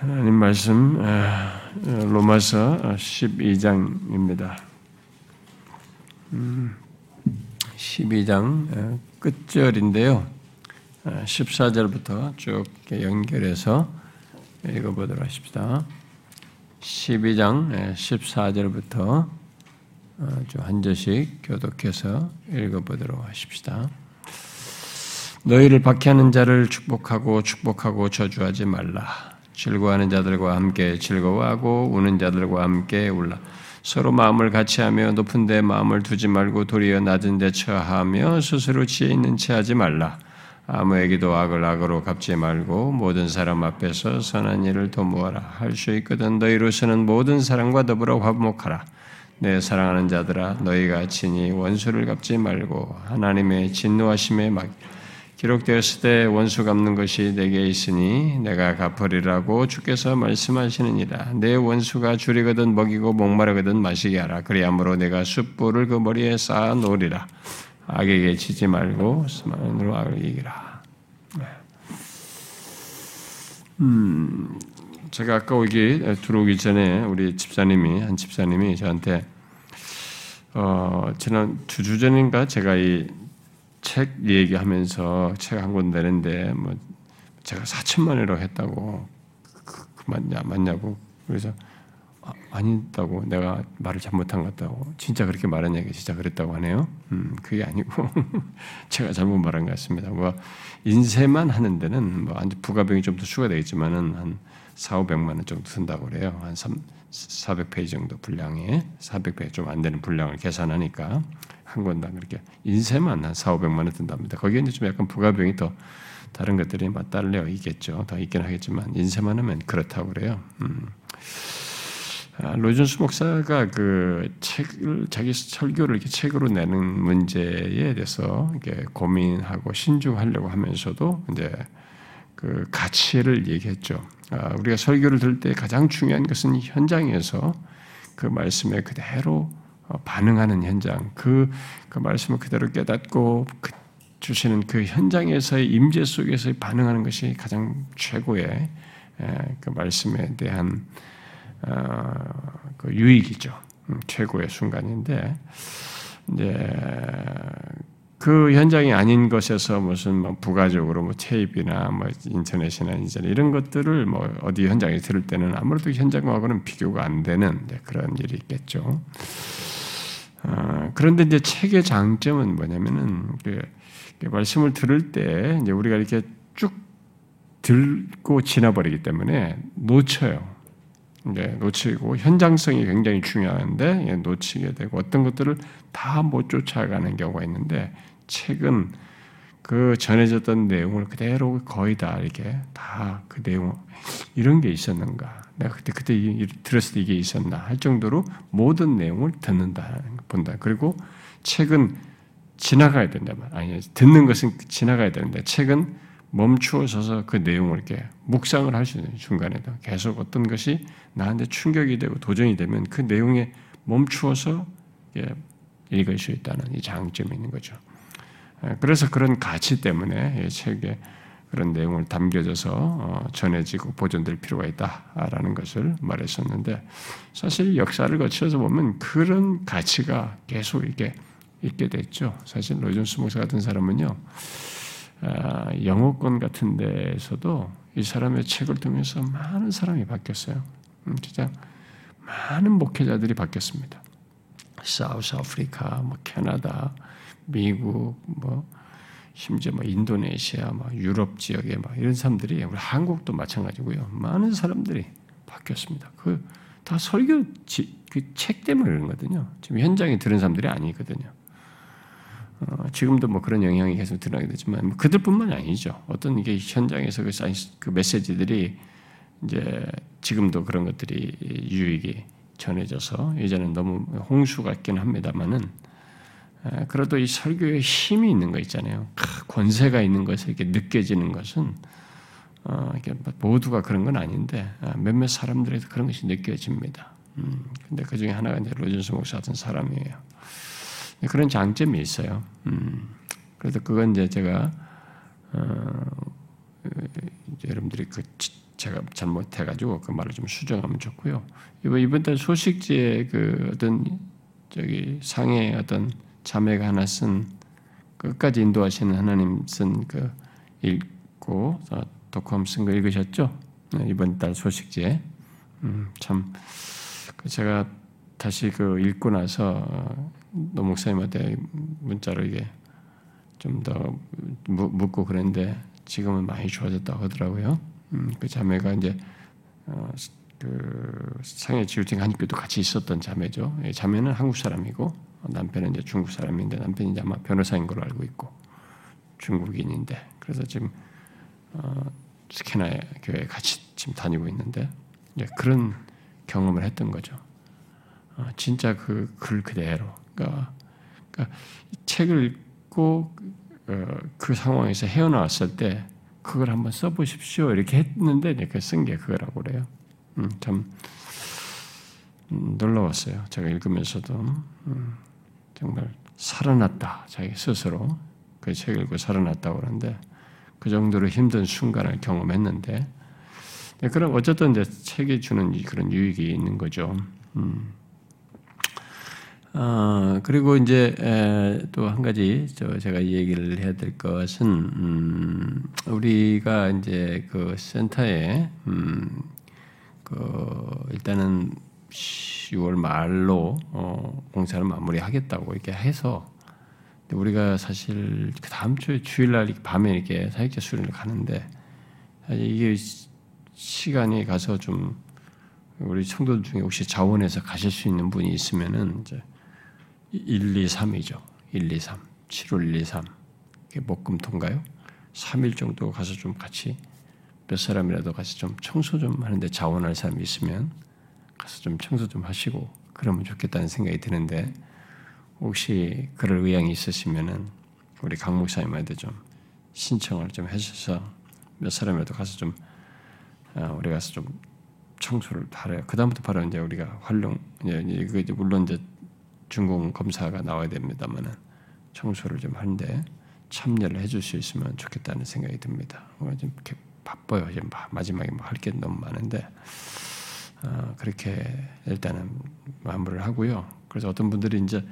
하나님 말씀 로마서 12장입니다. 12장 끝절인데요. 14절부터 쭉 연결해서 읽어보도록 하십시다. 12장 14절부터 한 절씩 교독해서 읽어보도록 하십시다. 너희를 박해하는 자를 축복하고 축복하고 저주하지 말라. 즐거워하는 자들과 함께 즐거워하고 우는 자들과 함께 울라. 서로 마음을 같이하며 높은 데 마음을 두지 말고 도리어 낮은 데 처하며 스스로 지혜 있는 체하지 말라. 아무에게도 악을 악으로 갚지 말고 모든 사람 앞에서 선한 일을 도모하라. 할 수 있거든 너희로서는 모든 사람과 더불어 화목하라. 내 사랑하는 자들아 너희가 친히 원수를 갚지 말고 하나님의 진노하심에 막기 록되었을 때 원수 갚는 것이 내게 있으니 내가 갚으리라고 주께서 말씀하시느니라. 내 원수가 줄이거든 먹이고 목마르거든 마시게 하라. 그리함으로 내가 숯불을 그 머리에 쌓아 놓으리라. 악에게 치지 말고 스만으로 악을 이기라. 네. 음, 제가 아까 여기 들어오기 전에 우리 집사님이 한 집사님이 저한테 어, 지난 두 주 전인가 제가 이 책 얘기하면서 책 한 권 내는데 뭐 제가 4천만 원이라고 했다고 그, 그 맞냐 맞냐고 그래서 아, 닌다고 내가 말을 잘못한 것 같다고 진짜 그렇게 말했냐고 진짜 그랬다고 하네요. 음 그게 아니고 제가 잘못 말한 것 같습니다. 뭐 인쇄만 하는 데는 뭐 부가비용이 좀 더 추가되겠지만은 한 4, 500만 원 정도 든다고 그래요. 한 3, 400페이지 정도 분량에 400페이지 좀 안 되는 분량을 계산하니까 한 권당 그렇게 인쇄만 한 4, 500만 원 든답니다. 거기에 이제 좀 약간 부가비용이 더 다른 것들이 맞달려 있겠죠. 더 있긴 하겠지만 인쇄만 하면 그렇다고 그래요. 음. 아, 로준수 목사가 그 책을 자기 설교를 이렇게 책으로 내는 문제에 대해서 이렇게 고민하고 신중하려고 하면서도 이제 그 가치를 얘기했죠. 아, 우리가 설교를 들을 때 가장 중요한 것은 현장에서 그 말씀에 그대로 어, 반응하는 현장, 그, 그 말씀을 그대로 깨닫고 그 주시는 그 현장에서의 임재 속에서 반응하는 것이 가장 최고의 그 말씀에 대한 어, 그 유익이죠. 음, 최고의 순간인데 이제 그 현장이 아닌 것에서 무슨 뭐 부가적으로 뭐 테이프나 뭐 인터넷이나 이제 이런 것들을 뭐 어디 현장에 들을 때는 아무래도 현장하고는 비교가 안 되는 그런 일이 있겠죠. 어, 그런데 이제 책의 장점은 뭐냐면은 그 말씀을 들을 때 이제 우리가 이렇게 쭉 들고 지나버리기 때문에 놓쳐요. 이제 놓치고 현장성이 굉장히 중요한데 놓치게 되고 어떤 것들을 다 못 쫓아가는 경우가 있는데 책은 그 전해졌던 내용을 그대로 거의 다 이렇게 다 그 내용 이런 게 있었는가 내가 그때 그때 들었을 때 이게 있었나 할 정도로 모든 내용을 듣는다 본다 그리고 책은 지나가야 된다 말 아니 듣는 것은 지나가야 되는데 책은 멈추어 서서 그 내용을 이렇게 묵상을 할 수 있는 중간에도 계속 어떤 것이 나한테 충격이 되고 도전이 되면 그 내용에 멈추어서 읽을 수 있다는 이 장점이 있는 거죠. 예, 그래서 그런 가치 때문에 책에 그런 내용을 담겨져서 어, 전해지고 보존될 필요가 있다라는 것을 말했었는데 사실 역사를 거쳐서 보면 그런 가치가 계속 이렇게 있게 됐죠. 사실 로이존스 목사 같은 사람은요 아, 영어권 같은 데에서도 이 사람의 책을 통해서 많은 사람이 바뀌었어요. 음, 진짜 많은 목회자들이 바뀌었습니다. 사우스 아프리카, 뭐 캐나다, 미국, 뭐 심지어 뭐 인도네시아, 뭐 유럽 지역에 막 이런 사람들이 우리 한국도 마찬가지고요. 많은 사람들이 바뀌었습니다. 그 다 설교 그 책 때문에 그런 거거든요. 지금 현장에 들은 사람들이 아니거든요. 어, 지금도 뭐 그런 영향이 계속 드러나게 되지만 뭐 그들뿐만 아니죠. 어떤 이게 현장에서 그, 그 메시지들이 이제 지금도 그런 것들이 유익이 전해져서 이제는 너무 홍수 같긴 합니다만은 그래도 이 설교에 힘이 있는 거 있잖아요. 권세가 있는 것이 이렇게 느껴지는 것은 어, 이게 모두가 그런 건 아닌데 아, 몇몇 사람들에도 그런 것이 느껴집니다. 음, 근데 그 중에 하나가 이제 로준스 목사 같은 사람이에요. 그런 장점이 있어요. 음, 그래서 그건 이제 제가 어, 여러분들이 그 제가 잘못해가지고 그 말을 좀 수정하면 좋고요. 이번 이번 달 소식지에 그 어떤 저기 상해 어떤 자매가 하나 쓴 끝까지 인도하시는 하나님 쓴 그 읽고 독함 쓴거 읽으셨죠? 네, 이번 달 소식지에 음, 참그 제가 다시 그 읽고 나서 어, 노 목사님한테 문자로 이게 좀 더 묻고 그랬는데 지금은 많이 좋아졌다고 하더라고요. 음, 그 자매가 이제 어, 그 상해 지우팅 한교도 같이 있었던 자매죠. 자매는 한국 사람이고 남편은 이제 중국 사람인데 남편이 아마 변호사인 걸로 알고 있고 중국인인데 그래서 지금 어, 스키나 교회 같이 지금 다니고 있는데 그런 경험을 했던 거죠. 어, 진짜 그 글 그대로. 그러니까, 그러니까 책을 읽고 어, 그 상황에서 헤어나왔을 때 그걸 한번 써보십시오 이렇게 했는데 이렇게 쓴 게 그거라고 그래요. 음, 참 음, 놀라웠어요. 제가 읽으면서도 음, 정말 살아났다 자기 스스로 그 책을 읽고 살아났다고 그러는데 그 정도로 힘든 순간을 경험했는데 네, 그럼 어쨌든 이제 책이 주는 그런 유익이 있는 거죠. 음. 어, 그리고 이제 또 한 가지 저 제가 얘기를 해야 될 것은 음, 우리가 이제 그 센터에 음, 그 일단은 10월 말로 어, 공사를 마무리하겠다고 이렇게 해서 우리가 사실 그 다음 주에 주일날 밤에 이렇게 사역자 수련을 가는데 이게 시간이 가서 좀 우리 성도들 중에 혹시 자원해서 가실 수 있는 분이 있으면은 이제 1, 2, 3이죠. 1, 2, 3. 7월 1, 2, 3. 이게 목금토인가요? 3일 정도 가서 좀 같이 몇 사람이라도 같이 좀 청소 좀 하는데 자원할 사람이 있으면 가서 좀 청소 좀 하시고 그러면 좋겠다는 생각이 드는데 혹시 그럴 의향이 있으시면은 우리 강 목사님한테 좀 신청을 좀 해주셔서 몇 사람이라도 가서 좀 어, 우리 가서 좀 청소를 바래요. 그 다음부터 바로 이제 우리가 활용 이제 이거 물론 이제 중공 검사가 나와야 됩니다만은 청소를 좀 하는데 참여를 해줄 수 있으면 좋겠다는 생각이 듭니다. 좀 이렇게 바빠요. 지금 마지막에 뭐 할 게 너무 많은데 어, 그렇게 일단은 마무리를 하고요. 그래서 어떤 분들이 이제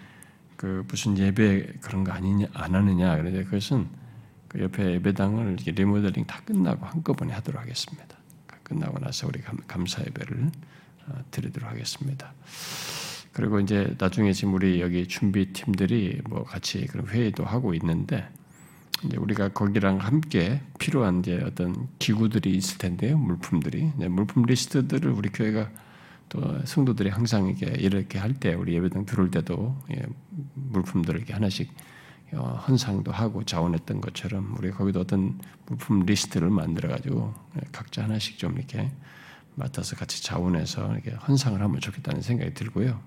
그 무슨 예배 그런 거 아니냐 안 하느냐 그런데 그것은 그 옆에 예배당을 이렇게 리모델링 다 끝나고 한꺼번에 하도록 하겠습니다. 끝나고 나서 우리 감사 예배를 어, 드리도록 하겠습니다. 그리고 이제 나중에 지금 우리 여기 준비 팀들이 뭐 같이 그런 회의도 하고 있는데 우리가 거기랑 함께 필요한 이제 어떤 기구들이 있을 텐데요, 물품들이 물품 리스트들을 우리 교회가 또 성도들이 항상 이렇게 이렇게 할 때 우리 예배당 들어올 때도 예, 물품들을 이렇게 하나씩 어, 헌상도 하고 자원했던 것처럼 우리 거기도 어떤 물품 리스트를 만들어 가지고 예, 각자 하나씩 좀 이렇게 맡아서 같이 자원해서 이렇게 헌상을 하면 좋겠다는 생각이 들고요.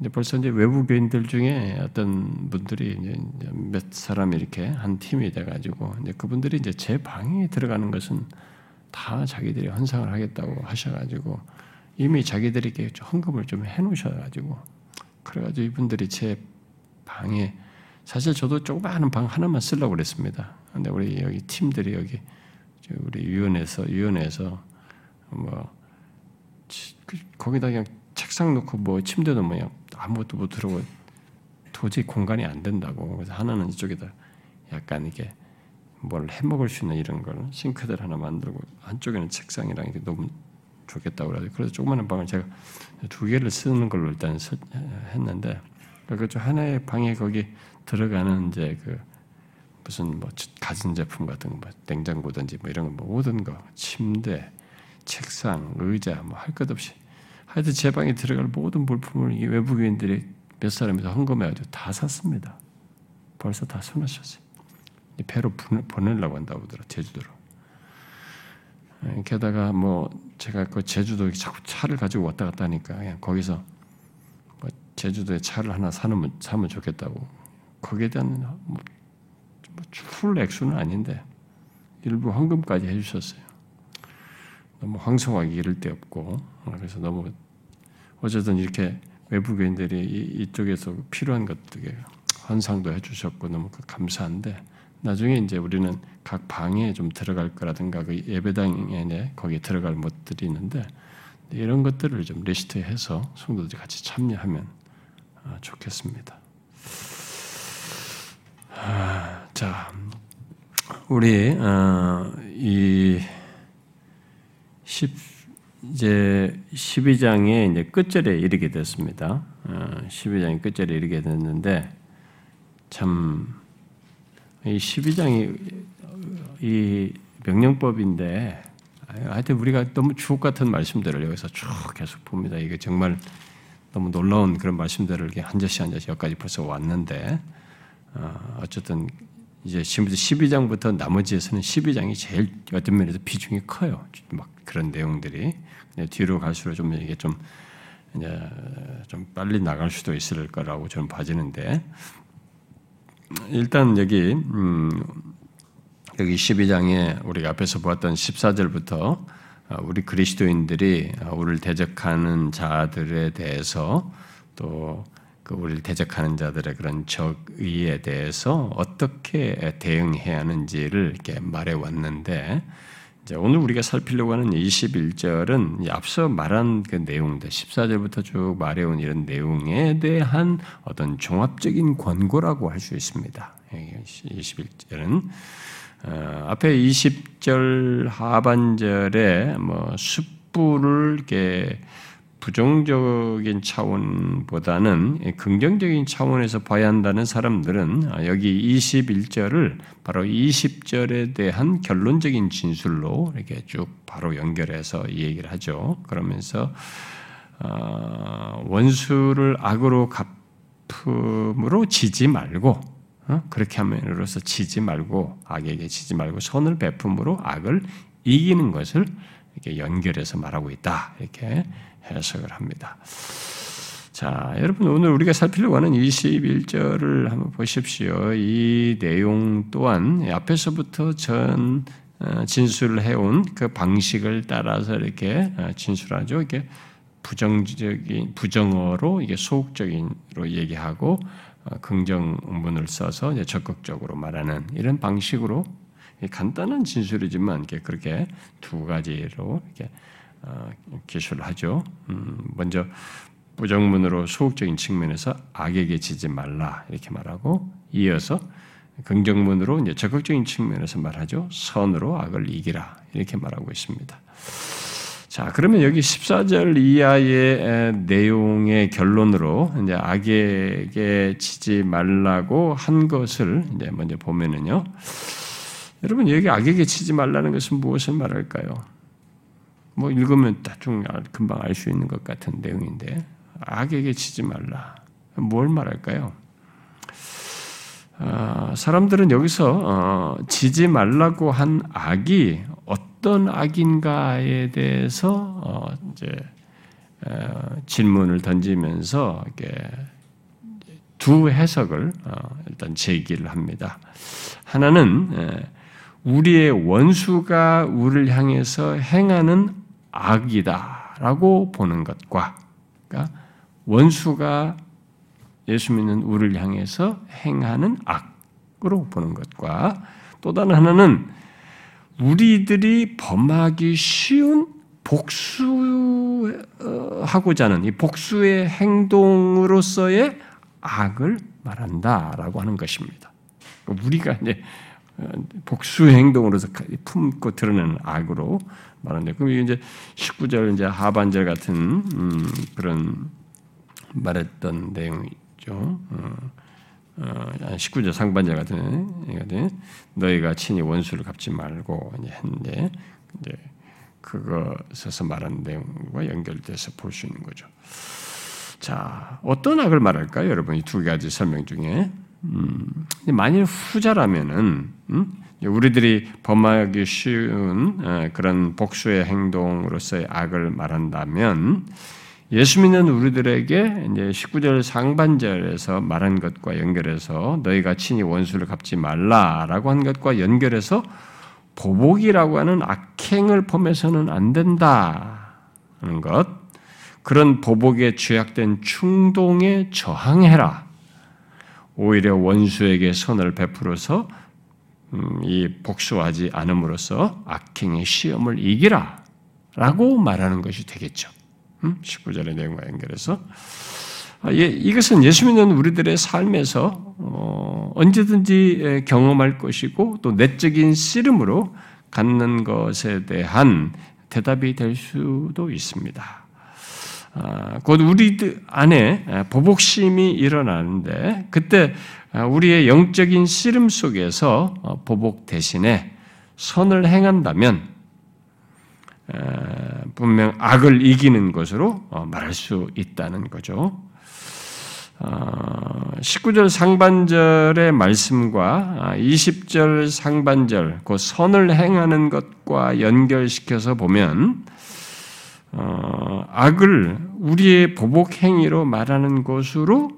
이제 벌써 이제 외부교인들 중에 어떤 분들이 이제 몇 사람이 이렇게 한 팀이 돼가지고 이제 그분들이 이제 제 방에 들어가는 것은 다 자기들이 헌상을 하겠다고 하셔가지고 이미 자기들이 이렇게 헌금을 좀 해놓으셔가지고 그래가지고 이분들이 제 방에 사실 저도 조그마한 방 하나만 쓰려고 그랬습니다. 근데 우리 여기 팀들이 여기 우리 위원회에서 위원회에서 뭐그 거기다 그냥 책상 놓고 뭐 침대 놓으면 아무것도 못 들어고 도저히 공간이 안 된다고. 그래서 하나는 이쪽에다 약간 이게 뭘 해먹을 수 있는 이런 걸 싱크대를 하나 만들고 한쪽에는 책상이랑 이렇게 너무 좋겠다고 그래서 그래서 조그마한 방을 제가 두 개를 쓰는 걸로 일단 했는데 그렇죠 하나의 방에 거기 들어가는 이제 그 무슨 뭐 가전 제품 같은 거, 뭐 냉장고든지 뭐 이런 거뭐 모든 거, 침대, 책상, 의자 뭐 할 것 없이 하여튼 제 방에 들어갈 모든 물품을 이 외부인들이 몇 사람이 다 헌금해가지고 다 샀습니다. 벌써 다 손하셨어요. 배로 보내려고 한다고 하더라 제주도로. 예, 게다가 뭐 제가 그 제주도 자꾸 차를 가지고 왔다 갔다 하니까 그냥 거기서 뭐 제주도에 차를 하나 사면 사면 좋겠다고 거기에 대한 뭐풀 뭐 액수는 아닌데 일부 헌금까지 해주셨어요. 너무 황송하게 이를 데 없고 그래서 너무 어쨌든 이렇게 외부교인들이 이쪽에서 필요한 것들에 환상도 해주셨고 너무 그 감사한데 나중에 이제 우리는 각 방에 좀 들어갈 거라든가 그 예배당에 거기에 들어갈 것들이 있는데 이런 것들을 좀 리스트해서 성도들이 같이 참여하면 아, 좋겠습니다. 아, 자, 우리 어, 이 10, 이제 12장의 이제 끝절에 이르게 됐습니다. 12장의 어, 끝절에 이르게 됐는데 참 이 12장이 이 명령법인데 하여튼 우리가 너무 주옥 같은 말씀들을 여기서 쭉 계속 봅니다. 이게 정말 너무 놀라운 그런 말씀들을 한 절씩 한 절씩 여기까지 벌써 왔는데 어, 어쨌든 이제 지금부터 12장부터 나머지에서는 12장이 제일 어떤 면에서 비중이 커요. 막 그런 내용들이 뒤로 갈수록 좀 이게 좀 이제 좀 빨리 나갈 수도 있을 거라고 저는 봐지는데 일단 여기 음 여기 12장에 우리가 앞에서 보았던 14절부터 우리 그리스도인들이 우리를 대적하는 자들에 대해서 또 그 우리를 대적하는 자들의 그런 적의에 대해서 어떻게 대응해야 하는지를 이렇게 말해 왔는데 오늘 우리가 살피려고 하는 21절은 앞서 말한 그 내용들, 14절부터 쭉 말해온 이런 내용에 대한 어떤 종합적인 권고라고 할 수 있습니다. 21절은 어, 앞에 20절 하반절에 뭐 숯불을 이렇게 부정적인 차원보다는 긍정적인 차원에서 봐야 한다는 사람들은 여기 21절을 바로 20절에 대한 결론적인 진술로 이렇게 쭉 바로 연결해서 이 얘기를 하죠. 그러면서 어, 원수를 악으로 갚음으로 지지 말고 어? 그렇게 함으로써 지지 말고 악에게 지지 말고 선을 베품으로 악을 이기는 것을 이렇게 연결해서 말하고 있다 이렇게 해석을 합니다. 자, 여러분 오늘 우리가 살피려고 하는 21절을 한번 보십시오. 이 내용 또한 앞에서부터 전 어, 진술을 해온 그 방식을 따라서 이렇게 어, 진술하죠. 이게 부정적인 부정어로 이게 소극적인로 얘기하고 어, 긍정문을 써서 적극적으로 말하는 이런 방식으로 간단한 진술이지만 그렇게 두 가지로 이렇게 어, 기술을 하죠. 음, 먼저 부정문으로 소극적인 측면에서 악에게 지지 말라 이렇게 말하고 이어서 긍정문으로 이제 적극적인 측면에서 말하죠. 선으로 악을 이기라 이렇게 말하고 있습니다. 자, 그러면 여기 14절 이하의 내용의 결론으로 이제 악에게 지지 말라고 한 것을 이제 먼저 보면은요. 여러분 여기 악에게 치지 말라는 것은 무엇을 말할까요? 뭐 읽으면 대충 금방 알 수 있는 것 같은 내용인데 악에게 치지 말라. 뭘 말할까요? 어, 사람들은 여기서 어, 지지 말라고 한 악이 어떤 악인가에 대해서 어, 이제 어, 질문을 던지면서 두 해석을 어, 일단 제기를 합니다. 하나는 우리의 원수가 우리를 향해서 행하는 악이다라고 보는 것과 그러니까 원수가 예수 믿는 우리를 향해서 행하는 악으로 보는 것과 또 다른 하나는 우리들이 범하기 쉬운 복수하고자 하는 이 복수의 행동으로서의 악을 말한다라고 하는 것입니다. 우리가 이제 복수 행동으로서 품고 드러내는 악으로 말하는데 그럼 이제 19절 이제 하반절 같은 음, 그런 말했던 내용이죠. 어, 어, 19절 상반절 같은 너희가 친히 원수를 갚지 말고 이제 했는데 이제 그것에서 말한 내용과 연결돼서 볼 수 있는 거죠. 자, 어떤 악을 말할까요, 여러분? 이 두 가지 설명 중에 음, 만일 후자라면은 음? 우리들이 범하기 쉬운 어, 그런 복수의 행동으로서의 악을 말한다면 예수 믿는 우리들에게 이제 19절 상반절에서 말한 것과 연결해서 너희가 친히 원수를 갚지 말라라고 한 것과 연결해서 보복이라고 하는 악행을 범해서는 안 된다는 것, 그런 보복에 죄악된 충동에 저항해라. 오히려 원수에게 선을 베풀어서 음, 이 복수하지 않음으로써 악행의 시험을 이기라 라고 말하는 것이 되겠죠. 19절의 음, 내용과 연결해서 아, 예, 이것은 예수 믿는 우리들의 삶에서 어, 언제든지 경험할 것이고 또 내적인 씨름으로 갖는 것에 대한 대답이 될 수도 있습니다. 아, 곧 우리 안에 보복심이 일어나는데 그때 우리의 영적인 씨름 속에서 어, 보복 대신에 선을 행한다면 분명 악을 이기는 것으로 어, 말할 수 있다는 거죠. 19절 어, 상반절의 말씀과 20절 상반절, 그 선을 행하는 것과 연결시켜서 보면 어, 악을 우리의 보복 행위로 말하는 것으로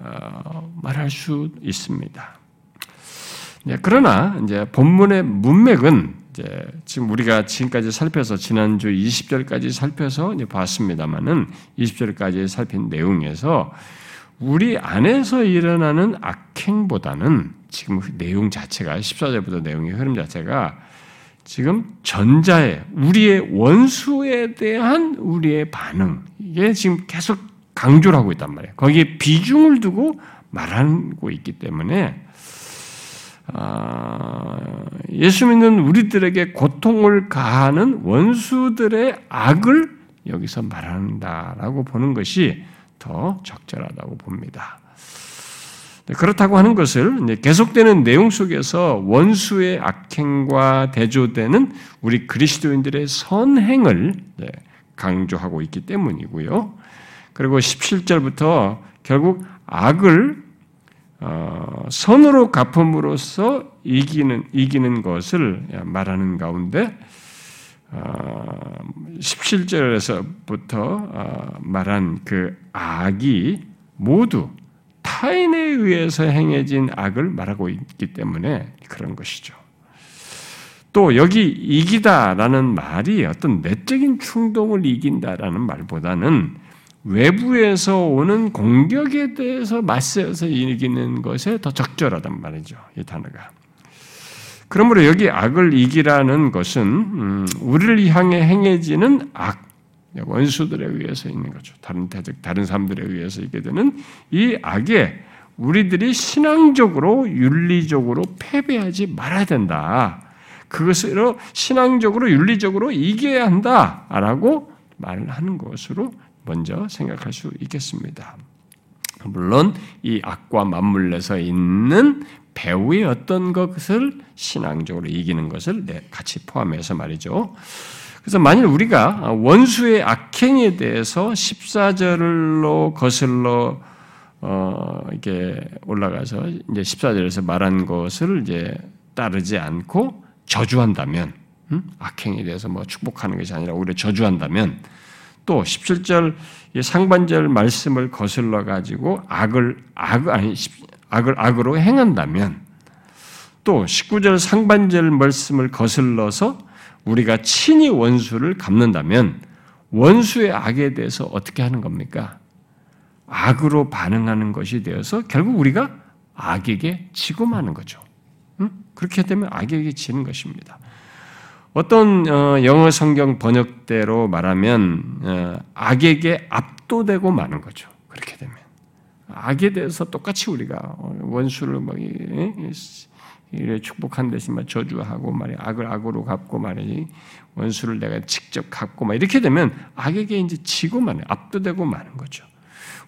어, 말할 수 있습니다. 네, 그러나 이제 본문의 문맥은 이제 지금 우리가 지금까지 살펴서 지난주 20절까지 살펴서 봤습니다만은 20절까지 살핀 내용에서 우리 안에서 일어나는 악행보다는 지금 그 내용 자체가 14절부터 내용의 흐름 자체가 지금 전자의 우리의 원수에 대한 우리의 반응 이게 지금 계속 강조를 하고 있단 말이에요. 거기에 비중을 두고 말하고 있기 때문에 아, 예수 믿는 우리들에게 고통을 가하는 원수들의 악을 여기서 말한다라고 보는 것이 더 적절하다고 봅니다. 네, 그렇다고 하는 것을 계속되는 내용 속에서 원수의 악행과 대조되는 우리 그리스도인들의 선행을 네, 강조하고 있기 때문이고요. 그리고 17절부터 결국 악을 어, 선으로 갚음으로써 이기는 이기는 것을 말하는 가운데 17절에서부터 어, 어, 말한 그 악이 모두 타인에 의해서 행해진 악을 말하고 있기 때문에 그런 것이죠. 또 여기 이기다라는 말이 어떤 내적인 충동을 이긴다라는 말보다는 외부에서 오는 공격에 대해서 맞서서 이기는 것에 더 적절하단 말이죠. 이 단어가. 그러므로 여기 악을 이기라는 것은 음, 우리를 향해 행해지는 악, 원수들에 의해서 있는 거죠. 다른 대적, 다른 사람들에 의해서 있게 되는 이 악에 우리들이 신앙적으로 윤리적으로 패배하지 말아야 된다. 그것으로 신앙적으로 윤리적으로 이겨야 한다라고 말을 하는 것으로 먼저 생각할 수 있겠습니다. 물론 이 악과 맞물려서 있는 배우의 어떤 것을 신앙적으로 이기는 것을 같이 포함해서 말이죠. 그래서 만일 우리가 원수의 악행에 대해서 14절로 거슬러 어 이게 올라가서 이제 14절에서 말한 것을 이제 따르지 않고 저주한다면 음? 악행에 대해서 뭐 축복하는 것이 아니라 오히려 저주한다면 또 17절 상반절 말씀을 거슬러 가지고 악을 악 아니 악을 악으로 행한다면 또 19절 상반절 말씀을 거슬러서 우리가 친히 원수를 갚는다면 원수의 악에 대해서 어떻게 하는 겁니까? 악으로 반응하는 것이 되어서 결국 우리가 악에게 지고 마는 거죠. 그렇게 되면 악에게 지는 것입니다. 어떤 어, 영어 성경 번역대로 말하면 어, 악에게 압도되고 마는 거죠. 그렇게 되면 악에 대해서 똑같이 우리가 어, 원수를 막 이래 축복한 대신 저주하고 말이 악을 악으로 갚고 말이 원수를 내가 직접 갚고 막 이렇게 되면 악에게 이제 지고 마는 압도되고 마는 거죠.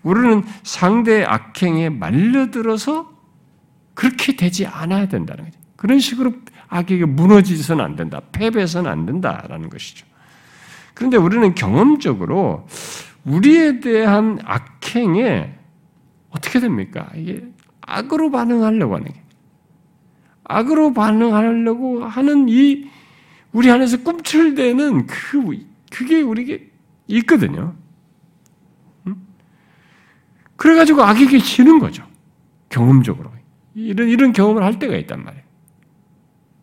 우리는 상대의 악행에 말려들어서 그렇게 되지 않아야 된다는 거죠. 그런 식으로 악에게 무너지서는 안 된다. 패배해서는 안 된다라는 것이죠. 그런데 우리는 경험적으로 우리에 대한 악행에 어떻게 됩니까? 이게 악으로 반응하려고 하는 게. 악으로 반응하려고 하는 이 우리 안에서 꿈틀대는 그, 그게 우리에게 있거든요. 그래가지고 악에게 지는 거죠. 경험적으로. 이런, 이런 경험을 할 때가 있단 말이에요.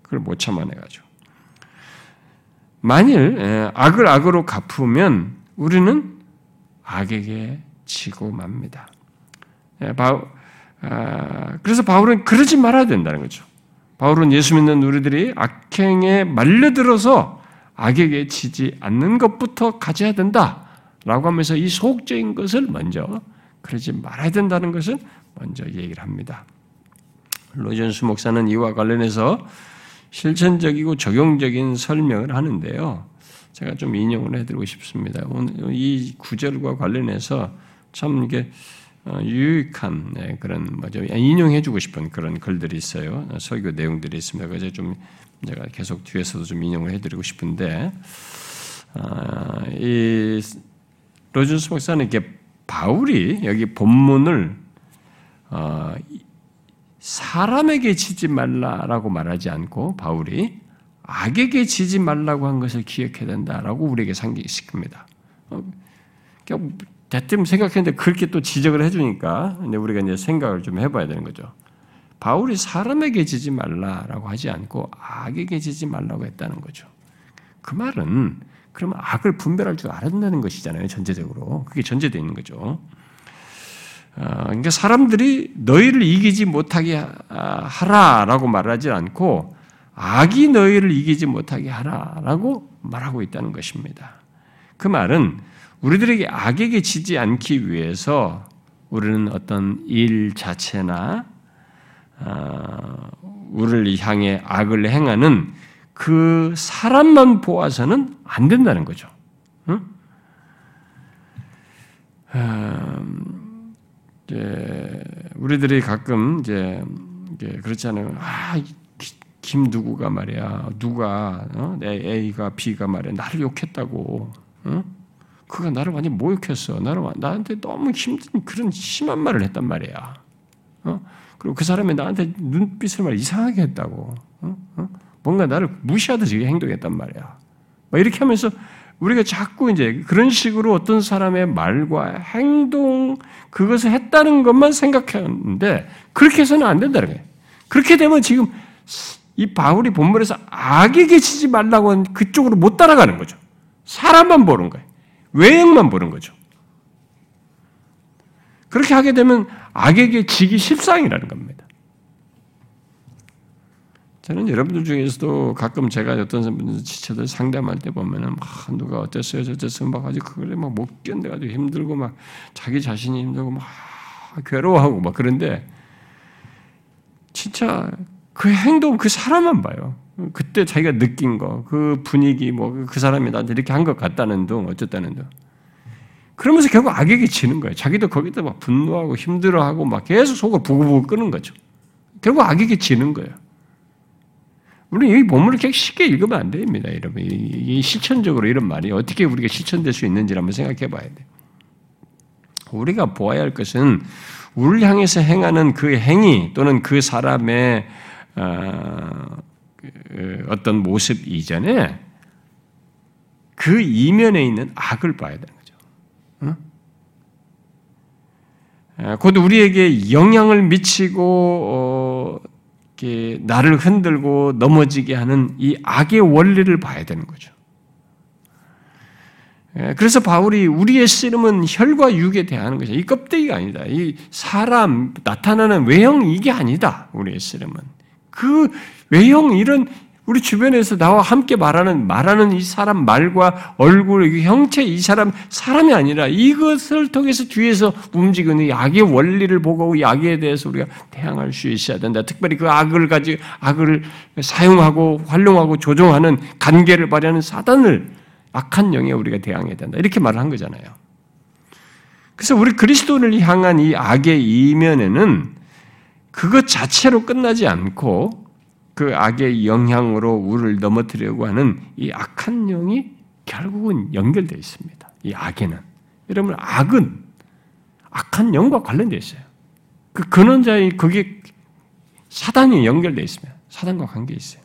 그걸 못 참아내가지고. 만일 악을 악으로 갚으면 우리는 악에게 지고 맙니다. 아, 그래서 바울은 그러지 말아야 된다는 거죠. 바울은 예수 믿는 우리들이 악행에 말려들어서 악에게 지지 않는 것부터 가져야 된다라고 하면서 이 소극적인 것을 먼저 그러지 말아야 된다는 것을 먼저 얘기를 합니다. 로전수 목사는 이와 관련해서 실천적이고 적용적인 설명을 하는데요. 제가 좀 인용을 해드리고 싶습니다. 오늘 이 구절과 관련해서 참 이게 어, 유익한 네, 그런 뭐죠 인용해주고 싶은 그런 글들이 있어요. 설교 내용들이 있습니다. 그래서 좀 제가 계속 뒤에서도 좀 인용을 해드리고 싶은데 아, 이 로준스 목사는 이렇게 바울이 여기 본문을 어, 사람에게 지지 말라라고 말하지 않고 바울이 악에게 지지 말라고 한 것을 기억해야 된다라고 우리에게 상기시킵니다. 어, 대뜸 생각했는데 그렇게 또 지적을 해주니까 이제 우리가 이제 생각을 좀 해봐야 되는 거죠. 바울이 사람에게 지지 말라라고 하지 않고 악에게 지지 말라고 했다는 거죠. 그 말은 그러면 악을 분별할 줄 알았다는 것이잖아요. 전제적으로 그게 전제되어 있는 거죠. 어, 그러니까 사람들이 너희를 이기지 못하게 하라라고 말하지 않고 악이 너희를 이기지 못하게 하라라고 말하고 있다는 것입니다. 그 말은 우리들에게 악에게 지지 않기 위해서 우리는 어떤 일 자체나 어, 우리를 향해 악을 행하는 그 사람만 보아서는 안 된다는 거죠. 응? 음, 이제 우리들이 가끔 이제 그렇지 않아요. 아, 김 누구가 말이야, 누가 어? 내 A가 B가 말이야, 나를 욕했다고. 응? 그가 나를 완전 모욕했어. 나를 나한테 너무 힘든 그런 심한 말을 했단 말이야. 어? 그리고 그 사람이 나한테 눈빛을 말 이상하게 했다고. 어? 어? 뭔가 나를 무시하듯이 행동했단 말이야. 이렇게 하면서 우리가 자꾸 이제 그런 식으로 어떤 사람의 말과 행동 그것을 했다는 것만 생각하는데 그렇게 해서는 안 된다는 거예요. 그렇게 되면 지금 이 바울이 본문에서 악에게 치지 말라고 한 그쪽으로 못 따라가는 거죠. 사람만 보는 거예요. 외형만 보는 거죠. 그렇게 하게 되면 악에게 지기 십상이라는 겁니다. 저는 여러분들 중에서도 가끔 제가 어떤 분들 지체들 상담할 때 보면은 막 누가 어땠어요, 저쨌어요, 막 아주 그걸 막못 견뎌가지고 힘들고 막 자기 자신이 힘들고 막 괴로워하고 막 그런데 진짜 그 행동 그 사람만 봐요. 그때 자기가 느낀 거, 그 분위기, 뭐 그 사람이 나한테 이렇게 한 것 같다는 둥, 어쨌다는 둥. 그러면서 결국 악에게 지는 거예요. 자기도 거기다 막 분노하고 힘들어하고 막 계속 속을 부글부글 끄는 거죠. 결국 악에게 지는 거예요. 우리 이 본문을 그렇게 쉽게 읽으면 안 됩니다, 여러분. 이 실천적으로 이런 말이 어떻게 우리가 실천될 수 있는지 한번 생각해 봐야 돼. 우리가 보아야 할 것은 우리를 향해서 행하는 그 행위 또는 그 사람의 어, 그 어떤 모습 이전에 그 이면에 있는 악을 봐야 되는 거죠. 곧 우리에게 영향을 미치고 어, 나를 흔들고 넘어지게 하는 이 악의 원리를 봐야 되는 거죠. 그래서 바울이 우리의 씨름은 혈과 육에 대하는 것이 이 껍데기가 아니다. 이 사람 나타나는 외형 이게 아니다. 우리의 씨름은 그 외형 이런 우리 주변에서 나와 함께 말하는 말하는 이 사람 말과 얼굴, 형체 이 사람 사람이 아니라 이것을 통해서 뒤에서 움직이는 악의 원리를 보고 악에 대해서 우리가 대항할 수 있어야 된다. 특별히 그 악을 가지고 악을 사용하고 활용하고 조종하는 관계를 발휘하는 사단을 악한 영에 우리가 대항해야 된다. 이렇게 말을 한 거잖아요. 그래서 우리 그리스도를 향한 이 악의 이면에는 그것 자체로 끝나지 않고 그 악의 영향으로 우리를 넘어뜨리려고 하는 이 악한 영이 결국은 연결되어 있습니다. 이 악에는. 여러분, 악은 악한 영과 관련되어 있어요. 그 근원자의 그게 사단이 연결되어 있습니다. 사단과 관계 있어요.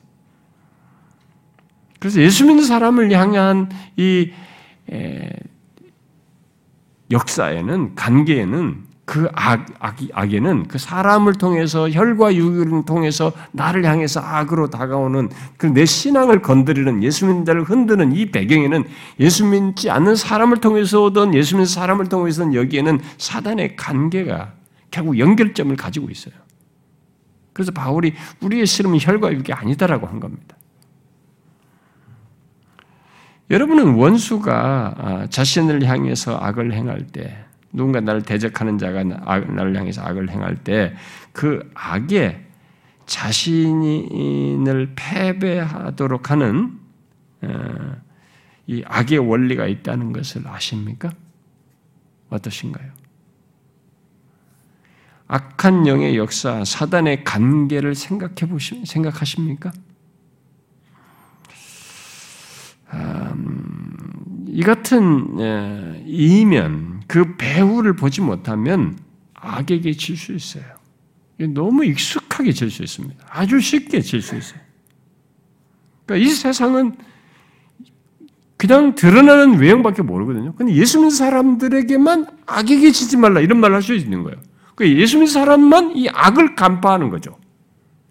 그래서 예수 믿는 사람을 향한 이 역사에는 관계에는 그 악, 악, 악에는 그 사람을 통해서 혈과 육을 통해서 나를 향해서 악으로 다가오는 그 내 신앙을 건드리는 예수 믿는 자를 흔드는 이 배경에는 예수 믿지 않는 사람을 통해서 오던 예수 믿는 사람을 통해서 여기에는 사단의 관계가 결국 연결점을 가지고 있어요. 그래서 바울이 우리의 씨름은 혈과 육이 아니다라고 한 겁니다. 여러분은 원수가 아, 자신을 향해서 악을 행할 때, 누군가 나를 대적하는 자가 나를 향해서 악을 행할 때, 그 악에 자신을 패배하도록 하는 어, 이 악의 원리가 있다는 것을 아십니까? 어떠신가요? 악한 영의 역사, 사단의 관계를 생각해 보시, 생각하십니까? 음, 이 같은 이면 그 배후를 보지 못하면 악에게 질 수 있어요. 너무 익숙하게 질 수 있습니다. 아주 쉽게 질 수 있어요. 그러니까 이 세상은 그냥 드러나는 외형밖에 모르거든요. 근데 예수 믿는 사람들에게만 악에게 지지 말라 이런 말을 할 수 있는 거예요. 그 예수 믿는 사람만 이 악을 간파하는 거죠.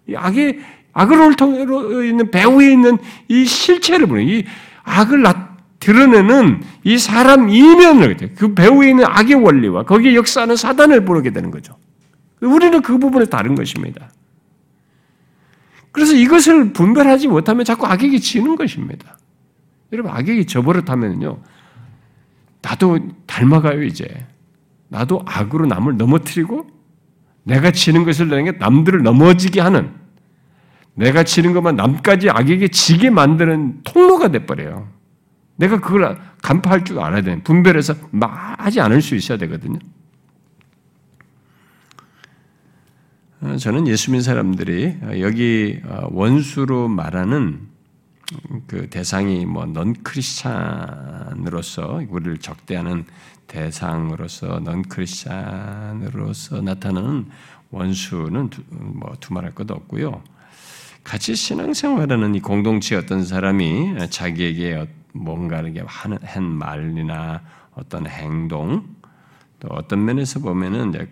이 악의 악을 통로 있는 배후에 있는 이 실체를 보는 이 악을 나, 드러내는 이 사람 이면을 그 배후에 있는 악의 원리와 거기에 역사하는 사단을 보게 되는 거죠. 우리는 그 부분에 다른 것입니다. 그래서 이것을 분별하지 못하면 자꾸 악에게 지는 것입니다. 여러분 악에게 저버릇하면요, 나도 닮아가요 이제. 나도 악으로 남을 넘어뜨리고 내가 지는 것을 내는 게 남들을 넘어지게 하는 내가 지는 것만 남까지 악에게 지게 만드는 통로가 돼버려요. 내가 그걸 간파할 줄 알아야 돼. 분별해서 하지 않을 수 있어야 되거든요. 어, 저는 예수민 사람들이 여기 어, 원수로 말하는 그 대상이 뭐 넌 크리스찬으로서 우리를 적대하는 대상으로서 넌 크리스찬으로서 나타나는 원수는 두, 뭐 두말할 것도 없고요. 같이 신앙생활하는 이 공동체 어떤 사람이 자기에게 뭔가 이렇게 하는 한 말이나 어떤 행동 또 어떤 면에서 보면은 이제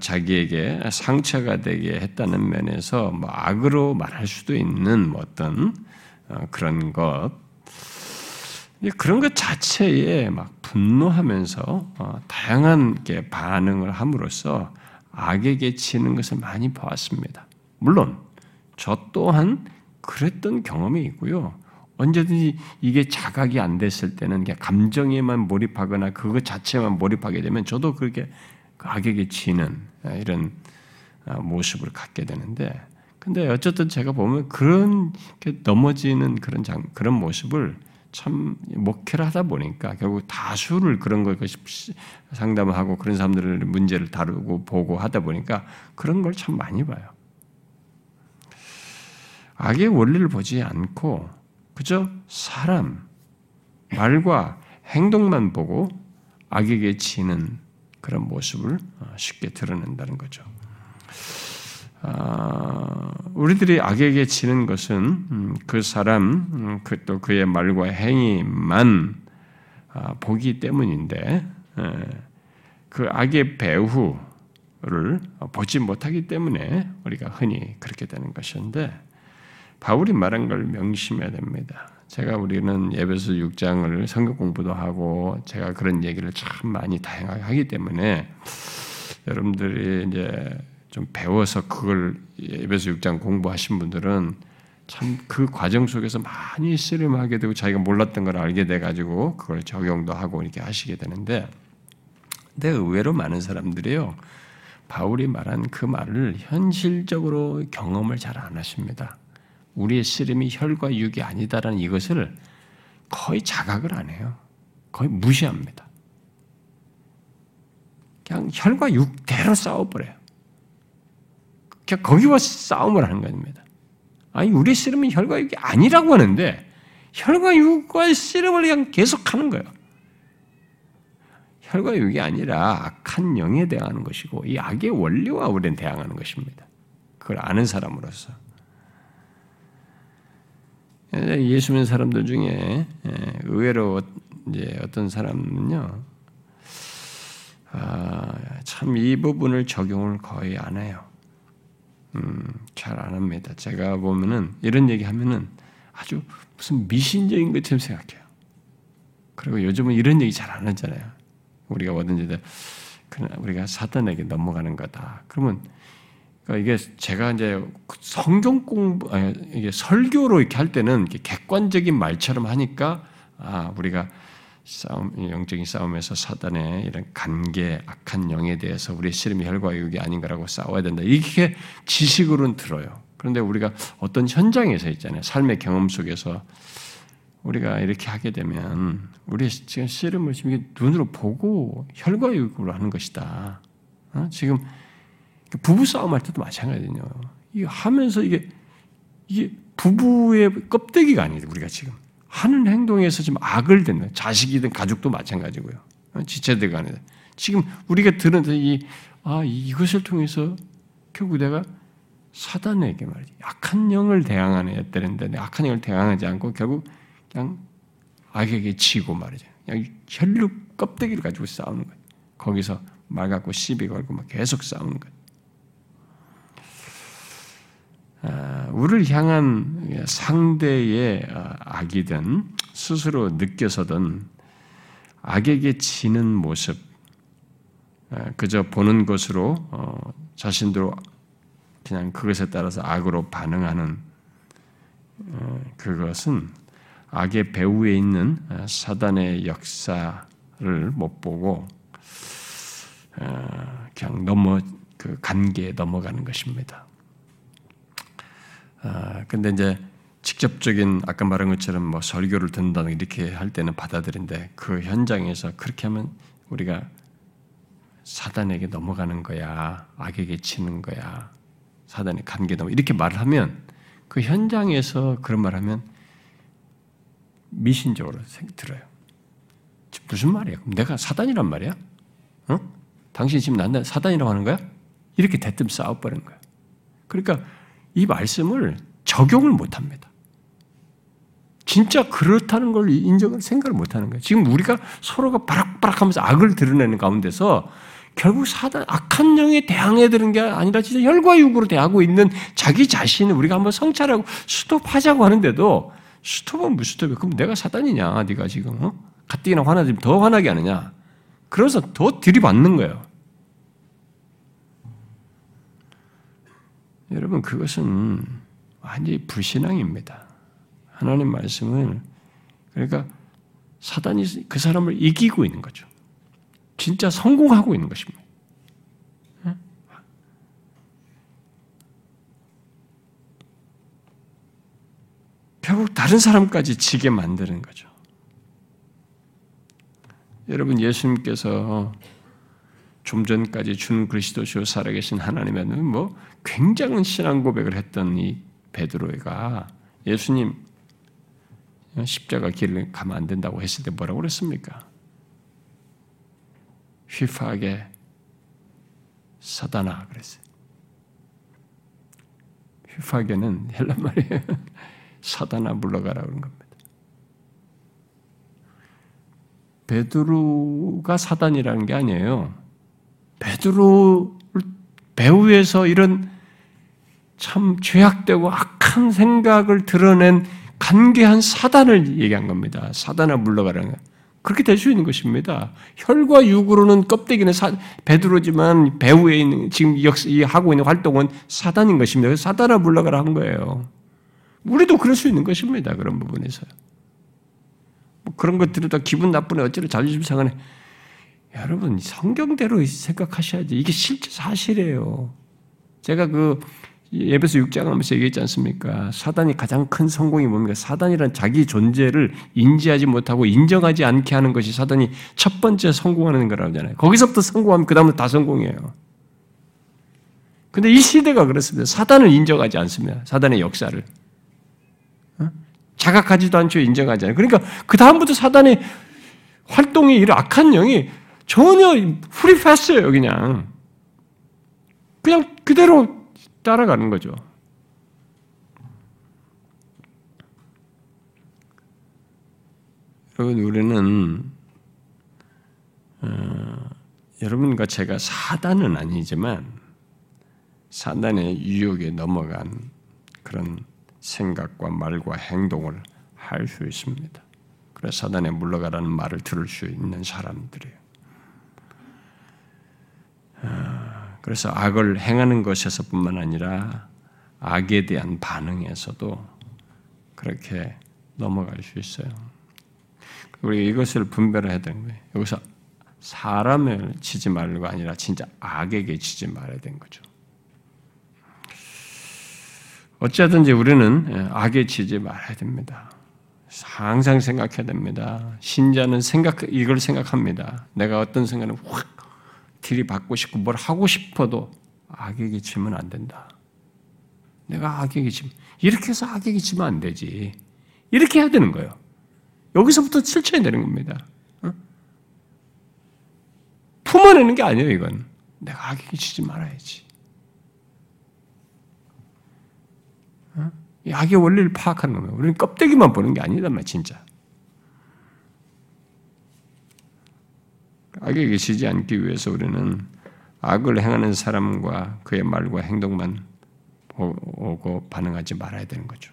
자기에게 상처가 되게 했다는 면에서 뭐 악으로 말할 수도 있는 뭐 어떤 어, 그런 것 그런 것 자체에 막 분노하면서 어, 다양한 게 반응을 함으로써 악에게 치는 것을 많이 보았습니다. 물론 저 또한 그랬던 경험이 있고요. 언제든지 이게 자각이 안 됐을 때는 감정에만 몰입하거나 그것 자체만 몰입하게 되면 저도 그렇게 악에게 지는 이런 어, 모습을 갖게 되는데 근데 어쨌든 제가 보면 그런 넘어지는 그런 장, 그런 모습을 참 목회를 하다 보니까 결국 다수를 그런 걸 상담을 하고 그런 사람들의 문제를 다루고 보고 하다 보니까 그런 걸 참 많이 봐요. 악의 원리를 보지 않고 그저 사람 말과 행동만 보고 악에게 지는 그런 모습을 쉽게 드러낸다는 거죠. 아, 우리들이 악에게 지는 것은 음, 그 사람 음, 그또 그의 말과 행위만 아, 보기 때문인데 그 악의 배후를 보지 못하기 때문에 우리가 흔히 그렇게 되는 것인데 바울이 말한 걸 명심해야 됩니다. 제가 우리는 예배서 6장을 성경 공부도 하고 제가 그런 얘기를 참 많이 다양하게 하기 때문에 여러분들이 이제 좀 배워서 그걸 에베소 6장 공부하신 분들은 참 그 과정 속에서 많이 씨름하게 되고 자기가 몰랐던 걸 알게 돼 가지고 그걸 적용도 하고 이렇게 하시게 되는데 근데 의외로 많은 사람들이요. 바울이 말한 그 말을 현실적으로 경험을 잘 안 하십니다. 우리의 씨름이 혈과 육이 아니다라는 이것을 거의 자각을 안 해요. 거의 무시합니다. 그냥 혈과 육대로 싸워버려요. 그냥 거기와 싸움을 하는 겁니다. 아니, 우리 씨름은 혈과 육이 아니라고 하는데, 혈과 육과의 씨름을 그냥 계속 하는 거예요. 혈과 육이 아니라 악한 영에 대항하는 것이고, 이 악의 원리와 우리는 대항하는 것입니다. 그걸 아는 사람으로서. 예수 믿는 사람들 중에 예, 의외로 이제 어떤 사람은요, 아, 참 이 부분을 적용을 거의 안 해요. 음, 잘 안 합니다. 제가 보면은 이런 얘기 하면은 아주 무슨 미신적인 것처럼 생각해요. 그리고 요즘은 이런 얘기 잘 안 하잖아요. 우리가 뭐든지 우리가 사탄에게 넘어가는 거다. 그러면 그러니까 이게 제가 이제 성경 공부, 아니, 이게 설교로 이렇게 할 때는 이렇게 객관적인 말처럼 하니까 아 우리가 싸움, 영적인 싸움에서 사단의 이런 간계, 악한 영에 대해서 우리의 씨름이 혈과 육이 아닌가라고 싸워야 된다. 이게 지식으로는 들어요. 그런데 우리가 어떤 현장에서 있잖아요. 삶의 경험 속에서 우리가 이렇게 하게 되면 우리 지금 씨름을 지금 눈으로 보고 혈과 육으로 하는 것이다. 어? 지금 부부 싸움 할 때도 마찬가지거든요. 이게 하면서 이게 이게 부부의 껍데기가 아니에요. 우리가 지금 하는 행동에서 지금 악을 듣는 자식이든 가족도 마찬가지고요. 어? 지체들 간에 지금 우리가 들은 이 아, 이것을 통해서 결국 내가 사단에게 말이지 약한 영을 대항하는 되는데 악한 영을 대항하지 않고 결국 그냥 악에게 치고 말이죠. 그냥 혈육 껍데기를 가지고 싸우는 거예요. 거기서 말 갖고 시비 걸고 막 계속 싸우는 거예요. 아, 우리를 향한 상대의 아, 악이든 스스로 느껴서든 악에게 지는 모습, 아, 그저 보는 것으로 어, 자신도 그냥 그것에 따라서 악으로 반응하는 어, 그것은 악의 배후에 있는 사단의 역사를 못 보고 그냥 넘어 그 관계에 넘어가는 것입니다. 아, 근데 이제 직접적인 아까 말한 것처럼 뭐 설교를 듣는다는 이렇게 할 때는 받아들인데 그 현장에서 그렇게 하면 우리가 사단에게 넘어가는 거야, 악에게 치는 거야, 사단의 관계 넘어 이렇게 말을 하면 그 현장에서 그런 말 하면 미신적으로 들어요. 무슨 말이야? 내가 사단이란 말이야? 어? 당신 지금 난 사단이라고 하는 거야? 이렇게 대뜸 싸워버리는 거야. 그러니까 이 말씀을 적용을 못 합니다. 진짜 그렇다는 걸 인정을 생각을 못 하는 거예요. 지금 우리가 서로가 바락바락 하면서 악을 드러내는 가운데서 결국 사단, 악한 영에 대항해 드는 게 아니라 진짜 혈과 육으로 대하고 있는 자기 자신을 우리가 한번 성찰하고 스톱하자고 하는데도 스톱은 무슨 스톱이야? 그럼 내가 사단이냐? 네가 지금 어? 가뜩이나 화나지 더 화나게 하느냐? 그래서 더 들이받는 거예요. 여러분 그것은 완전히 불신앙입니다. 하나님 말씀을 그러니까 사단이 그 사람을 이기고 있는 거죠. 진짜 성공하고 있는 것입니다. 결국 다른 사람까지 지게 만드는 거죠. 여러분 예수님께서 좀 전까지 준 그리스도시요 살아계신 하나님의 뭐 굉장한 신앙 고백을 했던 이 베드로가 예수님 십자가 길을 가면 안 된다고 했을 때 뭐라고 그랬습니까? 휘파하게 사다나 그랬어요. 휘파게는 헬란 말이에요. 사다나 물러가라 그런 겁니다. 베드로가 사단이라는 게 아니에요. 베드로 배후에서 이런 참 죄악되고 악한 생각을 드러낸 간계한 사단을 얘기한 겁니다. 사단을 물러가라는 거. 그렇게 될 수 있는 것입니다. 혈과 육으로는 껍데기는 사, 베드로지만 배후에 있는 지금 역시 하고 있는 활동은 사단인 것입니다. 사단을 물러가라 한 거예요. 우리도 그럴 수 있는 것입니다. 그런 부분에서. 뭐 그런 것들을 다 기분 나쁘네 어쩌려 자존심 상하네. 여러분 성경대로 생각하셔야지. 이게 실제 사실이에요. 제가 그 예배서 6장 하면서 얘기했지 않습니까? 사단이 가장 큰 성공이 뭡니까? 사단이란 자기 존재를 인지하지 못하고 인정하지 않게 하는 것이 사단이 첫 번째 성공하는 거라고 하잖아요. 거기서부터 성공하면 그 다음은 다 성공이에요. 근데 이 시대가 그렇습니다. 사단을 인정하지 않습니다. 사단의 역사를. 어? 자각하지도 않죠. 인정하지 않아요. 그러니까 그 다음부터 사단의 활동이 이런 악한 영이 전혀 프리패스예요, 그냥. 그냥 그대로 따라가는 거죠. 여러분, 우리는, 어, 여러분과 제가 사단은 아니지만, 사단의 유혹에 넘어간 그런 생각과 말과 행동을 할 수 있습니다. 그래서 사단에 물러가라는 말을 들을 수 있는 사람들이에요. 아, 그래서 악을 행하는 것에서뿐만 아니라 악에 대한 반응에서도 그렇게 넘어갈 수 있어요. 우리가 이것을 분별해야 되는 거예요. 여기서 사람을 치지 말고 아니라 진짜 악에게 치지 말아야 되는 거죠. 어찌하든지 우리는 예, 악에 치지 말아야 됩니다. 항상 생각해야 됩니다. 신자는 생각 이걸 생각합니다. 내가 어떤 생각을 확 들이받고 싶고 뭘 하고 싶어도 악에게 치면 안 된다. 내가 악에게 치면 이렇게 해서 악에게 치면 안 되지. 이렇게 해야 되는 거예요. 여기서부터 실천이 되는 겁니다. 어? 품어내는 게 아니에요, 이건. 내가 악에게 치지 말아야지. 어? 이 악의 원리를 파악하는 거예요. 우리는 껍데기만 보는 게 아니단 말이야, 진짜. 악에게 치지 않기 위해서 우리는 악을 행하는 사람과 그의 말과 행동만 보고 반응하지 말아야 되는 거죠.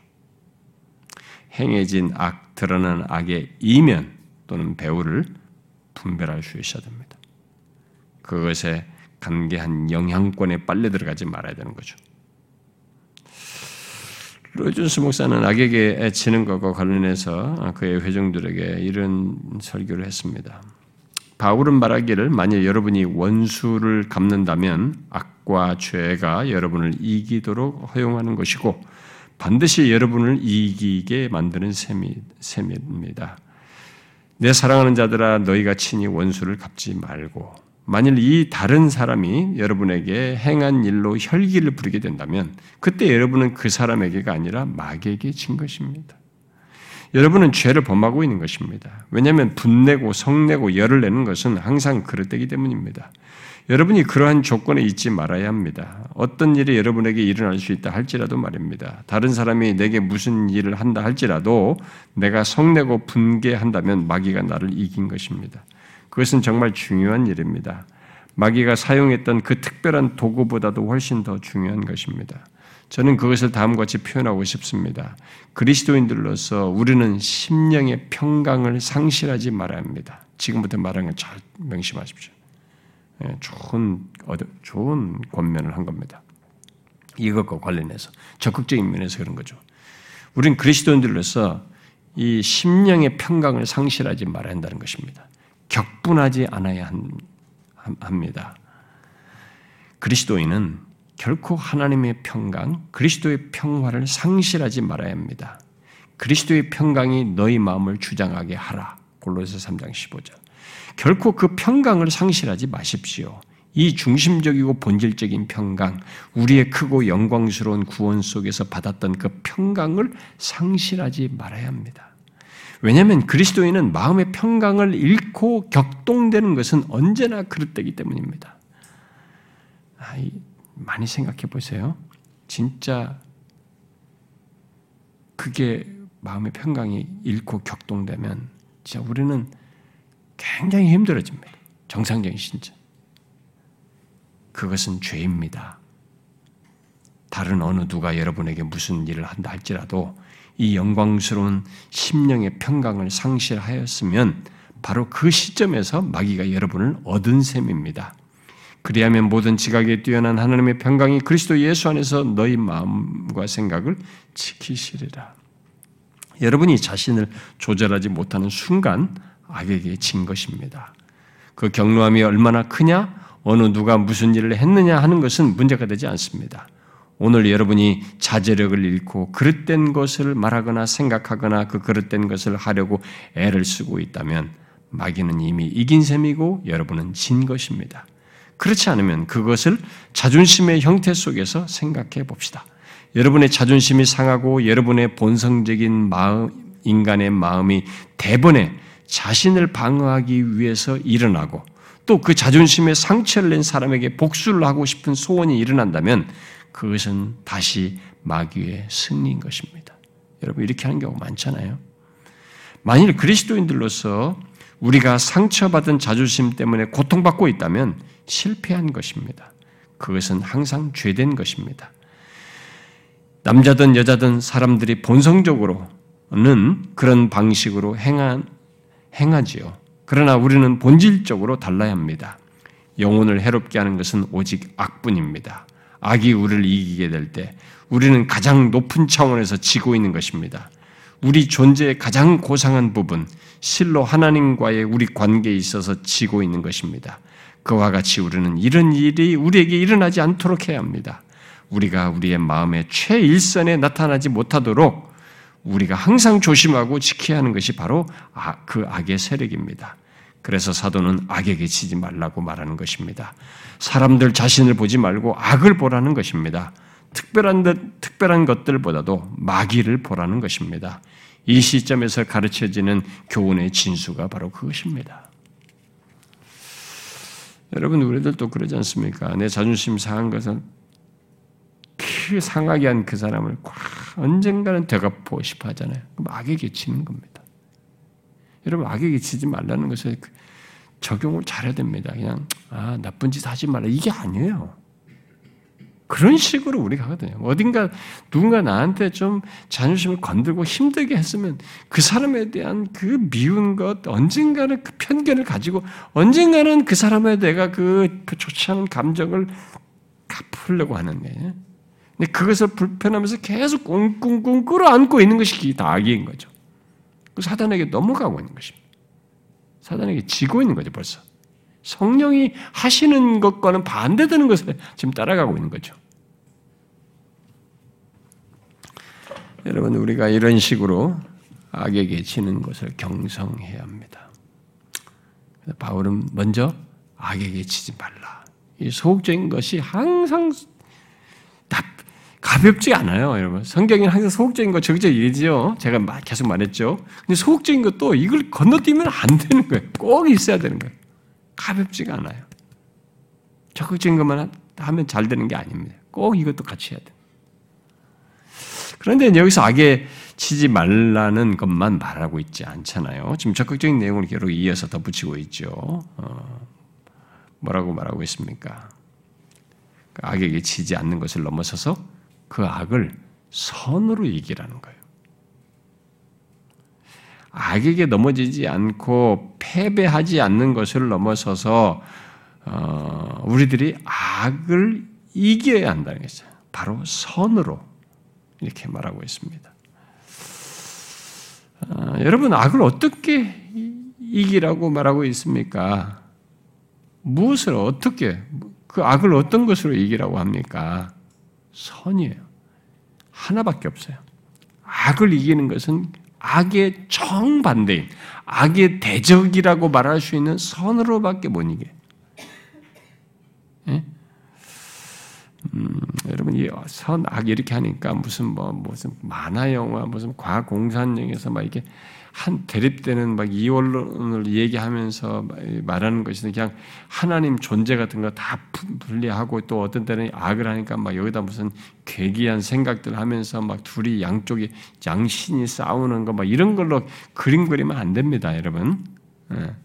행해진 악, 드러난 악의 이면 또는 배후를 분별할 수 있어야 됩니다. 그것에 관계한 영향권에 빨려 들어가지 말아야 되는 거죠. 로이준스 목사는 악에게 치는 것과 관련해서 그의 회중들에게 이런 설교를 했습니다. 바울은 말하기를 만약 여러분이 원수를 갚는다면 악과 죄가 여러분을 이기도록 허용하는 것이고 반드시 여러분을 이기게 만드는 셈이, 셈입니다. 내 사랑하는 자들아 너희가 친히 원수를 갚지 말고 만일 이 다른 사람이 여러분에게 행한 일로 혈기를 부리게 된다면 그때 여러분은 그 사람에게가 아니라 마귀에게 진 것입니다. 여러분은 죄를 범하고 있는 것입니다. 왜냐하면 분내고 성내고 열을 내는 것은 항상 그럴 때기 때문입니다. 여러분이 그러한 조건에 있지 말아야 합니다. 어떤 일이 여러분에게 일어날 수 있다 할지라도 말입니다. 다른 사람이 내게 무슨 일을 한다 할지라도 내가 성내고 분개한다면 마귀가 나를 이긴 것입니다. 그것은 정말 중요한 일입니다. 마귀가 사용했던 그 특별한 도구보다도 훨씬 더 중요한 것입니다. 저는 그것을 다음과 같이 표현하고 싶습니다. 그리스도인들로서 우리는 심령의 평강을 상실하지 말아야 합니다. 지금부터 말하는 걸 잘 명심하십시오. 예, 좋은 좋은 권면을 한 겁니다. 이것과 관련해서 적극적인 면에서 그런 거죠. 우리는 그리스도인들로서 이 심령의 평강을 상실하지 말아야 한다는 것입니다. 격분하지 않아야 합니다. 그리스도인은 결코 하나님의 평강, 그리스도의 평화를 상실하지 말아야 합니다. 그리스도의 평강이 너희 마음을 주장하게 하라. 골로새 3장 15절. 결코 그 평강을 상실하지 마십시오. 이 중심적이고 본질적인 평강, 우리의 크고 영광스러운 구원 속에서 받았던 그 평강을 상실하지 말아야 합니다. 왜냐하면 그리스도인은 마음의 평강을 잃고 격동되는 것은 언제나 그릇되기 때문입니다. 아, 많이 생각해 보세요. 진짜 그게 마음의 평강이 잃고 격동되면 진짜 우리는 굉장히 힘들어집니다. 정상적인 신자. 그것은 죄입니다. 다른 어느 누가 여러분에게 무슨 일을 한다 할지라도 이 영광스러운 심령의 평강을 상실하였으면 바로 그 시점에서 마귀가 여러분을 얻은 셈입니다. 그리하면 모든 지각에 뛰어난 하나님의 평강이 그리스도 예수 안에서 너희 마음과 생각을 지키시리라. 여러분이 자신을 조절하지 못하는 순간 악에게 진 것입니다. 그 경로함이 얼마나 크냐, 어느 누가 무슨 일을 했느냐 하는 것은 문제가 되지 않습니다. 오늘 여러분이 자제력을 잃고 그릇된 것을 말하거나 생각하거나 그 그릇된 것을 하려고 애를 쓰고 있다면 마귀는 이미 이긴 셈이고 여러분은 진 것입니다. 그렇지 않으면 그것을 자존심의 형태 속에서 생각해 봅시다. 여러분의 자존심이 상하고 여러분의 본성적인 마음, 인간의 마음이 대번에 자신을 방어하기 위해서 일어나고 또 그 자존심에 상처를 낸 사람에게 복수를 하고 싶은 소원이 일어난다면 그것은 다시 마귀의 승리인 것입니다. 여러분 이렇게 하는 경우 많잖아요. 만일 그리스도인들로서 우리가 상처받은 자존심 때문에 고통받고 있다면 실패한 것입니다. 그것은 항상 죄된 것입니다. 남자든 여자든 사람들이 본성적으로는 그런 방식으로 행한, 행하지요. 그러나 우리는 본질적으로 달라야 합니다. 영혼을 해롭게 하는 것은 오직 악뿐입니다. 악이 우리를 이기게 될 때 우리는 가장 높은 차원에서 지고 있는 것입니다. 우리 존재의 가장 고상한 부분, 실로 하나님과의 우리 관계에 있어서 지고 있는 것입니다. 그와 같이 우리는 이런 일이 우리에게 일어나지 않도록 해야 합니다. 우리가 우리의 마음의 최일선에 나타나지 못하도록 우리가 항상 조심하고 지켜야 하는 것이 바로 아, 그 악의 세력입니다. 그래서 사도는 악에게 치지 말라고 말하는 것입니다. 사람들 자신을 보지 말고 악을 보라는 것입니다. 특별한, 특별한 것들보다도 마귀를 보라는 것입니다. 이 시점에서 가르쳐지는 교훈의 진수가 바로 그것입니다. 여러분, 우리들도 그러지 않습니까? 내 자존심 상한 것은 그 상하게 한 그 사람을 언젠가는 되갚고 싶어 하잖아요. 그럼 악에게 치는 겁니다. 여러분, 악에게 치지 말라는 것을 적용을 잘해야 됩니다. 그냥, 아, 나쁜 짓 하지 말라. 이게 아니에요. 그런 식으로 우리가 하거든요. 어딘가 누군가 나한테 좀 자존심을 건들고 힘들게 했으면 그 사람에 대한 그 미운 것, 언젠가는 그 편견을 가지고 언젠가는 그 사람에 내가 그, 그 좋지 않은 감정을 갚으려고 하는 거예요. 근데 그것을 불편하면서 계속 꿍꿍꿍 끌어안고 있는 것이 다 악인 거죠. 그 사단에게 넘어가고 있는 것입니다. 사단에게 지고 있는 거죠, 벌써. 성령이 하시는 것과는 반대되는 것을 지금 따라가고 있는 거죠. 여러분, 우리가 이런 식으로 악에게 지는 것을 경성해야 합니다. 바울은 먼저 악에게 치지 말라. 이 소극적인 것이 항상 가볍지 않아요, 여러분. 성경이 항상 소극적인 거 적극적 얘기죠. 제가 계속 말했죠. 근데 소극적인 것도 이걸 건너뛰면 안 되는 거예요. 꼭 있어야 되는 거예요. 가볍지가 않아요. 적극적인 것만 하면 잘 되는 게 아닙니다. 꼭 이것도 같이 해야 돼요. 그런데 여기서 악에 치지 말라는 것만 말하고 있지 않잖아요. 지금 적극적인 내용을 계속 이어서 덧붙이고 있죠. 어, 뭐라고 말하고 있습니까? 그 악에게 치지 않는 것을 넘어서서 그 악을 선으로 이기라는 거예요. 악에게 넘어지지 않고 패배하지 않는 것을 넘어서서 어, 우리들이 악을 이겨야 한다는 것이죠. 바로 선으로 이렇게 말하고 있습니다. 어, 여러분 악을 어떻게 이기라고 말하고 있습니까? 무엇을 어떻게 그 악을 어떤 것으로 이기라고 합니까? 선이에요. 하나밖에 없어요. 악을 이기는 것은 악의 정반대인 악의 대적이라고 말할 수 있는 선으로밖에 못 이겨. 예? 음, 여러분 이 선 악 이렇게 하니까 무슨 뭐 무슨 만화 영화 무슨 과학 공산영에서 막 이게 한 대립되는 막 이원론을 얘기하면서 말하는 것이 그냥 하나님 존재 같은 거 다 분리하고 또 어떤 때는 악을 하니까 막 여기다 무슨 괴기한 생각들 하면서 막 둘이 양쪽이 양신이 싸우는 거 막 이런 걸로 그림 그리면 안 됩니다, 여러분. 예.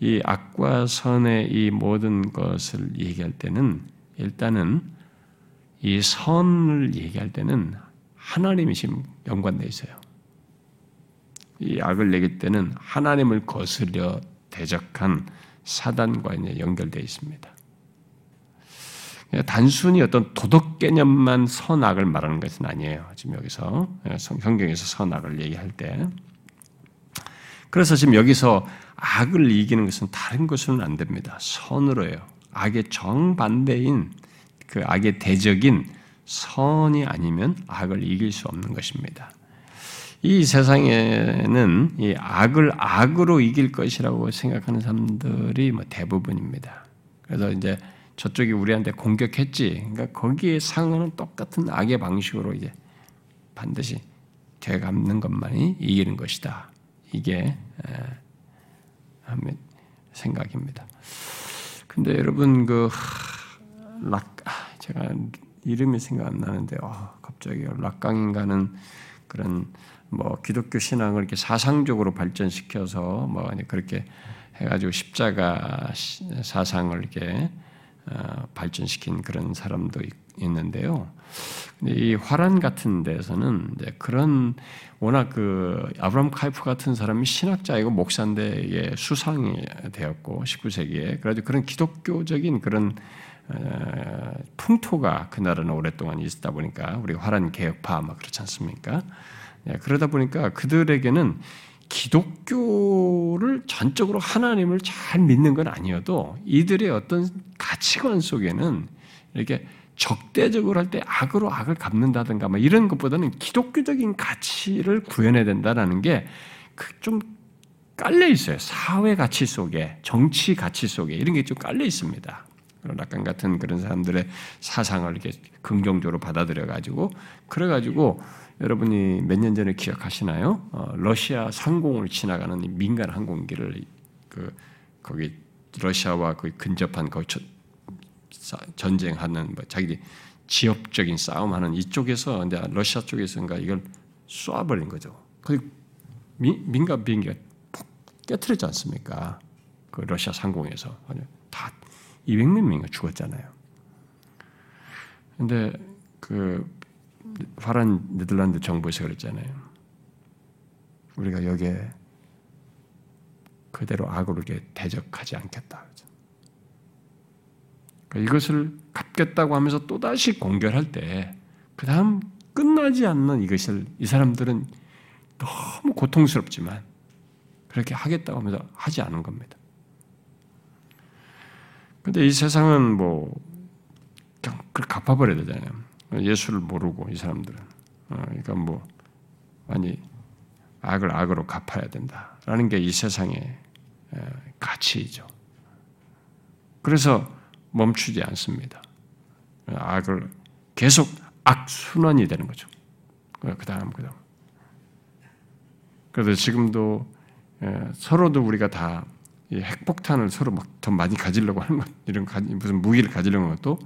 이 악과 선의 이 모든 것을 얘기할 때는 일단은 이 선을 얘기할 때는 하나님이 지금 연관되어 있어요. 이 악을 내기 때는 하나님을 거스려 대적한 사단과 연결되어 있습니다. 단순히 어떤 도덕 개념만 선악을 말하는 것은 아니에요. 지금 여기서 성경에서 선악을 얘기할 때. 그래서 지금 여기서 악을 이기는 것은 다른 것은 안 됩니다. 선으로요. 악의 정반대인 그 악의 대적인 선이 아니면 악을 이길 수 없는 것입니다. 이 세상에는 이 악을 악으로 이길 것이라고 생각하는 사람들이 뭐 대부분입니다. 그래서 이제 저쪽이 우리한테 공격했지. 그러니까 거기에 상응하는 똑같은 악의 방식으로 이제 반드시 되갚는 것만이 이기는 것이다. 이게 생각입니다. 근데 여러분 그 락, 제가 이름이 생각 안 나는데 어, 갑자기 락강인가는 그런 뭐 기독교 신앙을 이렇게 사상적으로 발전시켜서 뭐 그렇게 해가지고 십자가 사상을 이렇게 어, 발전시킨 그런 사람도 있는데요. 근데 이 화란 같은 데서는 그런 워낙 그 아브라함 카이프 같은 사람이 신학자이고 목사인데 수상이 되었고 19세기에 그래도 그런 기독교적인 그런 어, 풍토가 그 나라는 오랫동안 있다 보니까 우리 화란 개혁파 막 그렇지 않습니까? 예, 그러다 보니까 그들에게는 기독교를 전적으로 하나님을 잘 믿는 건 아니어도 이들의 어떤 가치관 속에는 이렇게 적대적으로 할 때 악으로 악을 갚는다든가 뭐 이런 것보다는 기독교적인 가치를 구현해야 된다라는 게좀 깔려 있어요. 사회 가치 속에, 정치 가치 속에 이런 게 좀 깔려 있습니다. 라칸 같은 그런 사람들의 사상을 이렇게 긍정적으로 받아들여 가지고 그래 가지고 여러분이 몇 년 전에 기억하시나요? 어, 러시아 상공을 지나가는 민간 항공기를 그 거기 러시아와 그 근접한 거 전쟁하는 뭐 자기 지역적인 싸움하는 이쪽에서 근데 러시아 쪽에서인가 이걸 쏴버린 거죠. 그 민간 비행기가 깨트렸지 않습니까? 그 러시아 상공에서 다 200몇 명이 죽었잖아요. 근데 그 파란 네덜란드 정부에서 그랬잖아요. 우리가 여기에 그대로 악으로 대적하지 않겠다. 그러니까 이것을 갚겠다고 하면서 또다시 공격할 때, 그 다음 끝나지 않는 이것을 이 사람들은 너무 고통스럽지만 그렇게 하겠다고 하면서 하지 않은 겁니다. 근데 이 세상은 뭐 그냥 그걸 갚아버려야 되잖아요. 예수를 모르고 이 사람들은 어, 그러니까 뭐 아니 악을 악으로 갚아야 된다라는 게 이 세상의 가치이죠. 그래서 멈추지 않습니다. 악을 계속 악 순환이 되는 거죠. 그 다음 그 다음. 그래서 지금도 서로도 우리가 다 핵폭탄을 서로 막 더 많이 가지려고 하는 것, 이런 무슨 무기를 가지려는 것도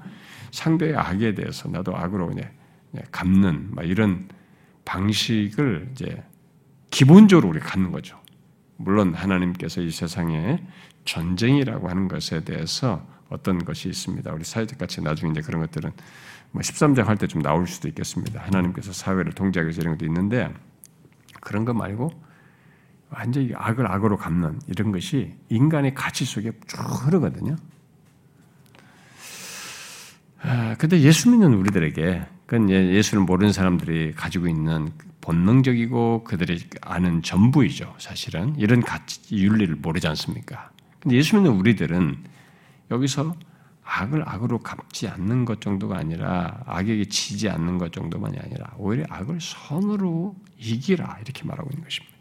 상대의 악에 대해서 나도 악으로 그냥 갚는 막 이런 방식을 이제 기본적으로 우리 갖는 거죠. 물론 하나님께서 이 세상에 전쟁이라고 하는 것에 대해서 어떤 것이 있습니다. 우리 사회적 같이 나중에 이제 그런 것들은 뭐 13장 할 때 좀 나올 수도 있겠습니다. 하나님께서 사회를 통제하기 위해서 이런 것도 있는데 그런 거 말고 완전히 악을 악으로 갚는 이런 것이 인간의 가치 속에 쭉 흐르거든요. 아, 근데 예수 믿는 우리들에게 그건 예수를 모르는 사람들이 가지고 있는 본능적이고 그들이 아는 전부이죠. 사실은 이런 가치 윤리를 모르지 않습니까? 근데 예수 믿는 우리들은 여기서 악을 악으로 갚지 않는 것 정도가 아니라 악에게 지지 않는 것 정도만이 아니라 오히려 악을 선으로 이기라 이렇게 말하고 있는 것입니다.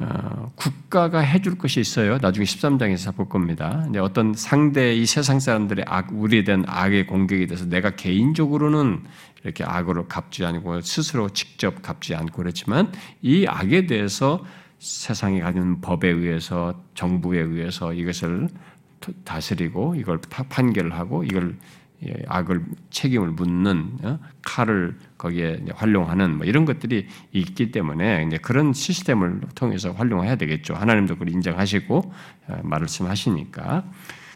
어, 국가가 해줄 것이 있어요. 나중에 13장에서 볼 겁니다. 이제 어떤 상대 이 세상 사람들의 악, 우리에 대한 악의 공격에 대해서 내가 개인적으로는 이렇게 악으로 갚지 않고 스스로 직접 갚지 않고 그렇지만 이 악에 대해서 세상이 가진 법에 의해서 정부에 의해서 이것을 다스리고 이걸 판결을 하고 이걸 예, 악을 책임을 묻는 어? 칼을 거기에 활용하는 뭐 이런 것들이 있기 때문에 이제 그런 시스템을 통해서 활용해야 되겠죠. 하나님도 그걸 인정하시고 어, 말씀하시니까.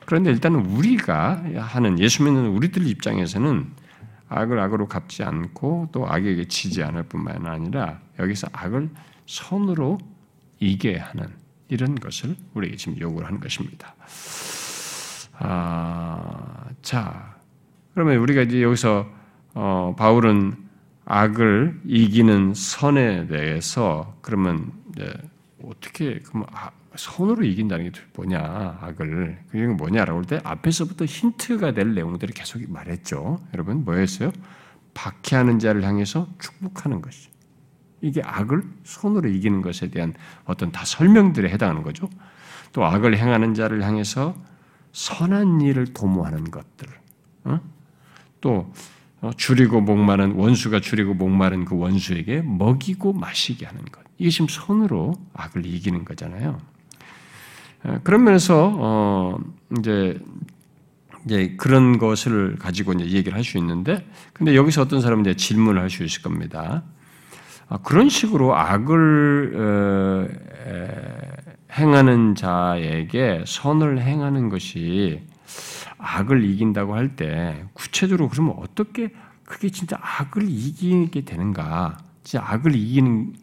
그런데 일단은 우리가 하는 예수 믿는 우리들 입장에서는 악을 악으로 갚지 않고 또 악에게 지지 않을 뿐만 아니라 여기서 악을 손으로 이게 하는 이런 것을 우리에게 지금 요구를 하는 것입니다. 아, 자, 그러면 우리가 이제 여기서 어, 바울은 악을 이기는 선에 대해서 그러면 어떻게 그럼 아, 손으로 이긴다는 게 뭐냐 악을 그게 뭐냐라고 할 때 앞에서부터 힌트가 될 내용들을 계속 말했죠. 여러분 뭐였어요? 박해하는 자를 향해서 축복하는 것이죠. 이게 악을 손으로 이기는 것에 대한 어떤 다 설명들에 해당하는 거죠. 또 악을 행하는 자를 향해서 선한 일을 도모하는 것들. 어? 또 어, 줄이고 목마른 원수가 줄이고 목마른 그 원수에게 먹이고 마시게 하는 것. 이게 지금 손으로 악을 이기는 거잖아요. 어, 그런 면에서 어 이제 이제 그런 것을 가지고 이제 얘기를 할 수 있는데, 근데 여기서 어떤 사람은 이제 질문을 할 수 있을 겁니다. 아, 그런 식으로 악을 어, 행하는 자에게 선을 행하는 것이 악을 이긴다고 할 때 구체적으로 그러면 어떻게 그게 진짜 악을 이기게 되는가? 진짜 악을 이기는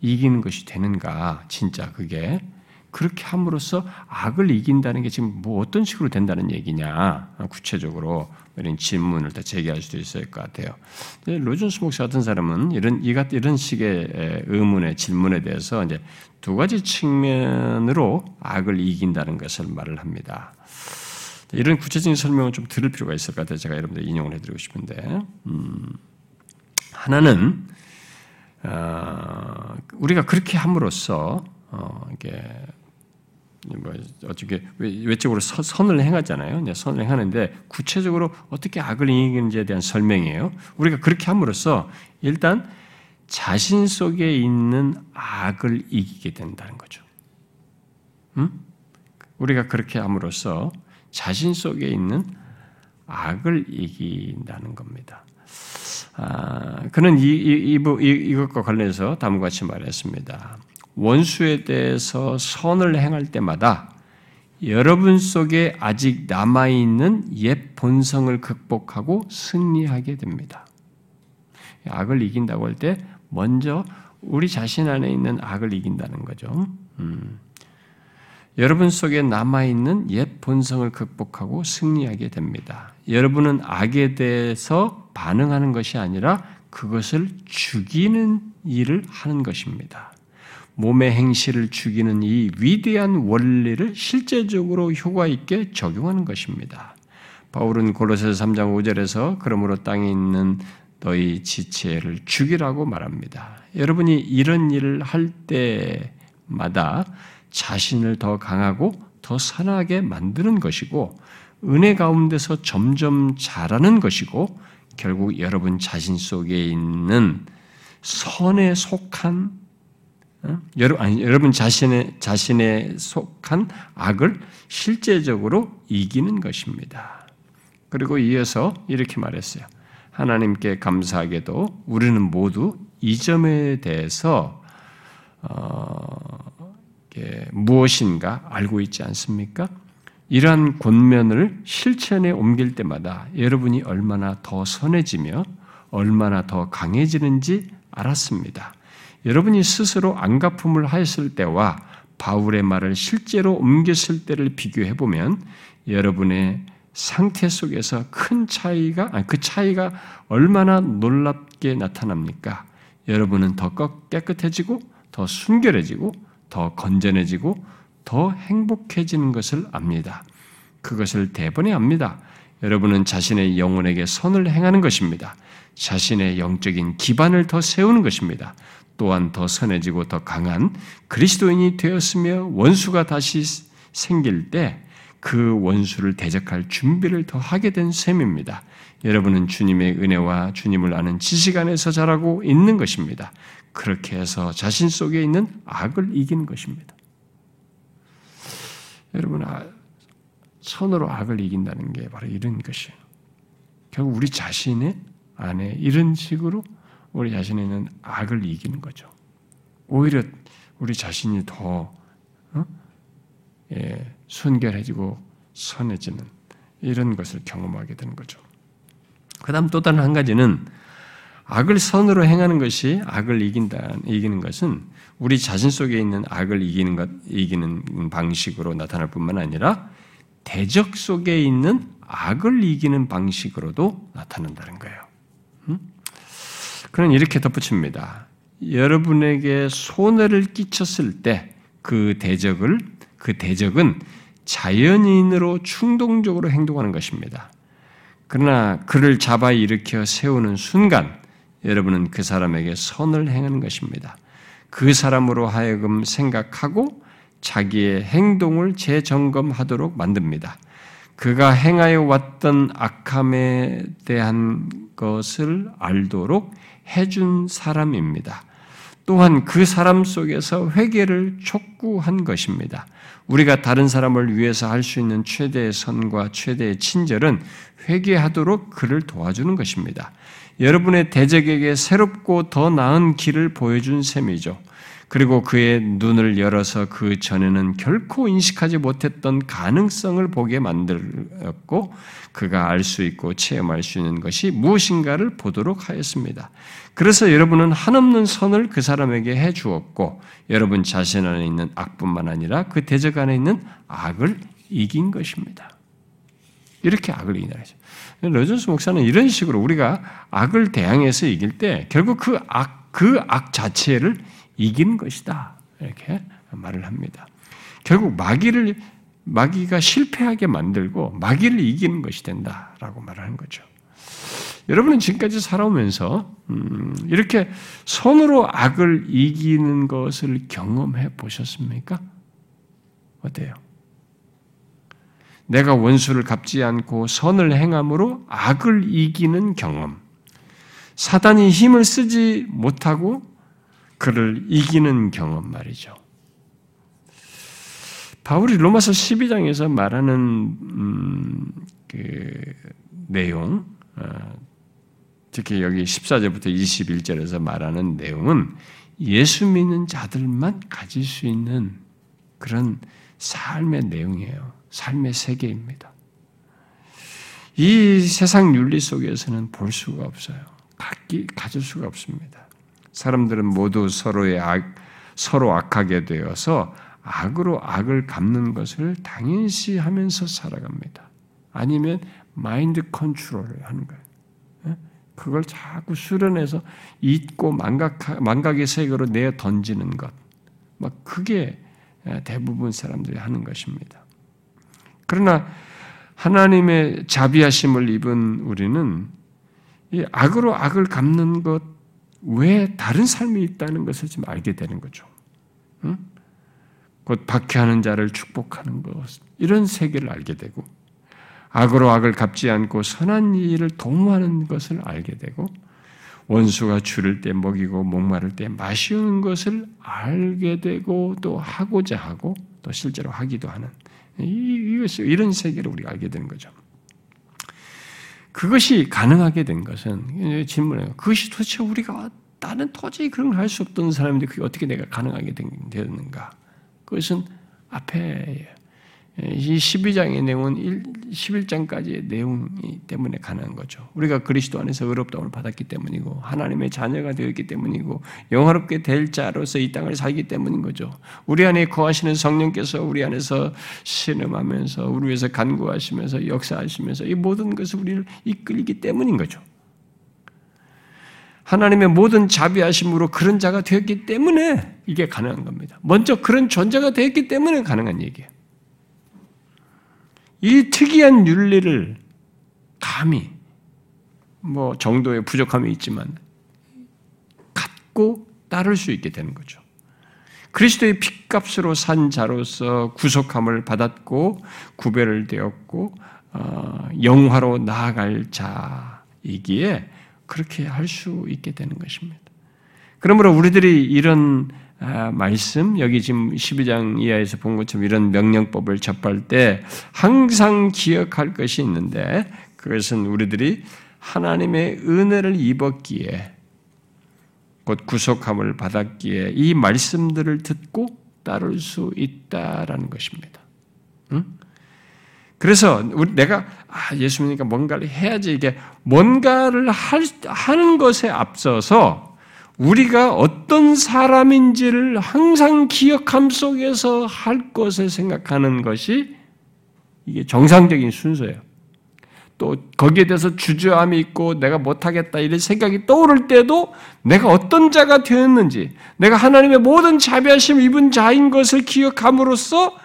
이기는 것이 되는가? 진짜 그게 그렇게 함으로써 악을 이긴다는 게 지금 뭐 어떤 식으로 된다는 얘기냐? 구체적으로 이런 질문을 더 제기할 수도 있을 것 같아요. 로준스 목사 같은 사람은 이런 이 이런 식의 의문의 질문에 대해서 이제 두 가지 측면으로 악을 이긴다는 것을 말을 합니다. 이런 구체적인 설명을 좀 들을 필요가 있을 것 같아요. 제가 여러분들 인용을 해드리고 싶은데 음, 하나는 어, 우리가 그렇게 함으로써 어, 이게 뭐 어떻게 외적으로 선을 행하잖아요. 선을 행하는데 구체적으로 어떻게 악을 이기는지에 대한 설명이에요. 우리가 그렇게 함으로써 일단 자신 속에 있는 악을 이기게 된다는 거죠. 음? 우리가 그렇게 함으로써 자신 속에 있는 악을 이긴다는 겁니다. 아, 그는 이, 이, 이, 이것과 관련해서 다음과 같이 말했습니다. 원수에 대해서 선을 행할 때마다 여러분 속에 아직 남아있는 옛 본성을 극복하고 승리하게 됩니다. 악을 이긴다고 할 때 먼저 우리 자신 안에 있는 악을 이긴다는 거죠. 음. 여러분 속에 남아있는 옛 본성을 극복하고 승리하게 됩니다. 여러분은 악에 대해서 반응하는 것이 아니라 그것을 죽이는 일을 하는 것입니다. 몸의 행실을 죽이는 이 위대한 원리를 실제적으로 효과 있게 적용하는 것입니다. 바울은 골로새서 3장 5절에서 그러므로 땅에 있는 너희 지체를 죽이라고 말합니다. 여러분이 이런 일을 할 때마다 자신을 더 강하고 더 선하게 만드는 것이고 은혜 가운데서 점점 자라는 것이고 결국 여러분 자신 속에 있는 선에 속한 어? 여러분 아니 여러분 자신의 자신에 속한 악을 실제적으로 이기는 것입니다. 그리고 이어서 이렇게 말했어요. 하나님께 감사하게도 우리는 모두 이 점에 대해서 어, 무엇인가 알고 있지 않습니까? 이러한 권면을 실천에 옮길 때마다 여러분이 얼마나 더 선해지며 얼마나 더 강해지는지 알았습니다. 여러분이 스스로 안가품을 하였을 때와 바울의 말을 실제로 옮겼을 때를 비교해 보면 여러분의 상태 속에서 큰 차이가 아니 그 차이가 얼마나 놀랍게 나타납니까? 여러분은 더 깨끗해지고 더 순결해지고 더 건전해지고 더 행복해지는 것을 압니다. 그것을 대번에 압니다. 여러분은 자신의 영혼에게 선을 행하는 것입니다. 자신의 영적인 기반을 더 세우는 것입니다. 또한 더 선해지고 더 강한 그리스도인이 되었으며 원수가 다시 생길 때 그 원수를 대적할 준비를 더 하게 된 셈입니다. 여러분은 주님의 은혜와 주님을 아는 지식 안에서 자라고 있는 것입니다. 그렇게 해서 자신 속에 있는 악을 이기는 것입니다. 여러분, 아, 선으로 악을 이긴다는 게 바로 이런 것이에요. 결국 우리 자신의 안에 이런 식으로 우리 자신에 있는 악을 이기는 거죠. 오히려 우리 자신이 더 어? 예, 순결해지고 선해지는 이런 것을 경험하게 되는 거죠. 그 다음 또 다른 한 가지는 악을 선으로 행하는 것이 악을 이긴다, 이기는 것은 우리 자신 속에 있는 악을 이기는 것, 이기는 방식으로 나타날 뿐만 아니라 대적 속에 있는 악을 이기는 방식으로도 나타난다는 거예요. 그는 이렇게 덧붙입니다. 여러분에게 손해를 끼쳤을 때 그 대적을 그 대적은 자연인으로 충동적으로 행동하는 것입니다. 그러나 그를 잡아 일으켜 세우는 순간 여러분은 그 사람에게 선을 행하는 것입니다. 그 사람으로 하여금 생각하고 자기의 행동을 재점검하도록 만듭니다. 그가 행하여 왔던 악함에 대한 것을 알도록 해준 사람입니다. 또한 그 사람 속에서 회개를 촉구한 것입니다. 우리가 다른 사람을 위해서 할 수 있는 최대의 선과 최대의 친절은 회개하도록 그를 도와주는 것입니다. 여러분의 대적에게 새롭고 더 나은 길을 보여준 셈이죠. 그리고 그의 눈을 열어서 그 전에는 결코 인식하지 못했던 가능성을 보게 만들었고 그가 알 수 있고 체험할 수 있는 것이 무엇인가를 보도록 하였습니다. 그래서 여러분은 한없는 선을 그 사람에게 해 주었고 여러분 자신 안에 있는 악뿐만 아니라 그 대적 안에 있는 악을 이긴 것입니다. 이렇게 악을 이긴다 죠 러전스 목사는 이런 식으로 우리가 악을 대항해서 이길 때 결국 그 악, 그 악 자체를 이기는 것이다. 이렇게 말을 합니다. 결국 마귀를 마귀가 실패하게 만들고 마귀를 이기는 것이 된다라고 말하는 거죠. 여러분은 지금까지 살아오면서 음, 이렇게 손으로 악을 이기는 것을 경험해 보셨습니까? 어때요? 내가 원수를 갚지 않고 선을 행함으로 악을 이기는 경험. 사단이 힘을 쓰지 못하고 그를 이기는 경험 말이죠. 바울이 로마서 12장에서 말하는 음, 그 내용, 어, 특히 여기 14절부터 21절에서 말하는 내용은 예수 믿는 자들만 가질 수 있는 그런 삶의 내용이에요. 삶의 세계입니다. 이 세상 윤리 속에서는 볼 수가 없어요. 갖기, 가질 수가 없습니다. 사람들은 모두 서로의 악, 서로 악하게 되어서 악으로 악을 갚는 것을 당연시 하면서 살아갑니다. 아니면 마인드 컨트롤을 하는 거예요. 예? 그걸 자꾸 수련해서 잊고 망각, 망각의 세계로 내어 던지는 것. 막 그게 대부분 사람들이 하는 것입니다. 그러나 하나님의 자비하심을 입은 우리는 이 악으로 악을 갚는 것 외에 다른 삶이 있다는 것을 지금 알게 되는 거죠. 응? 곧 박해하는 자를 축복하는 것 이런 세계를 알게 되고 악으로 악을 갚지 않고 선한 일을 도모하는 것을 알게 되고 원수가 줄을 때 먹이고 목마를 때 마시는 것을 알게 되고 또 하고자 하고 또 실제로 하기도 하는 이것 이런 세계를 우리가 알게 되는 거죠. 그것이 가능하게 된 것은 질문해요. 그것이 도대체 우리가 다른 도저히 그런 걸 할 수 없던 사람인데 그게 어떻게 내가 가능하게 되었는가? 그것은 앞에 이 12장의 내용은 11장까지의 내용이 때문에 가능한 거죠. 우리가 그리스도 안에서 의롭다움을 받았기 때문이고 하나님의 자녀가 되었기 때문이고 영화롭게 될 자로서 이 땅을 살기 때문인 거죠. 우리 안에 거하시는 성령께서 우리 안에서 신음하면서 우리 위해서 간구하시면서 역사하시면서 이 모든 것을 우리를 이끌기 때문인 거죠. 하나님의 모든 자비하심으로 그런 자가 되었기 때문에 이게 가능한 겁니다. 먼저 그런 존재가 되었기 때문에 가능한 얘기예요. 이 특이한 윤리를 감히 뭐 정도의 부족함이 있지만 갖고 따를 수 있게 되는 거죠. 그리스도의 핏값으로 산 자로서 구속함을 받았고 구별을 되었고 어, 영화로 나아갈 자이기에 그렇게 할 수 있게 되는 것입니다. 그러므로 우리들이 이런 아, 말씀 여기 지금 12장 이하에서 본 것처럼 이런 명령법을 접할 때 항상 기억할 것이 있는데 그것은 우리들이 하나님의 은혜를 입었기에 곧 구속함을 받았기에 이 말씀들을 듣고 따를 수 있다라는 것입니다. 응? 그래서 내가 아, 예수 님니까 뭔가를 해야지 이게 뭔가를 할, 하는 것에 앞서서 우리가 어떤 사람인지를 항상 기억함 속에서 할 것을 생각하는 것이 이게 정상적인 순서예요. 또 거기에 대해서 주저함이 있고 내가 못하겠다 이런 생각이 떠오를 때도 내가 어떤 자가 되었는지 내가 하나님의 모든 자비하심 입은 자인 것을 기억함으로써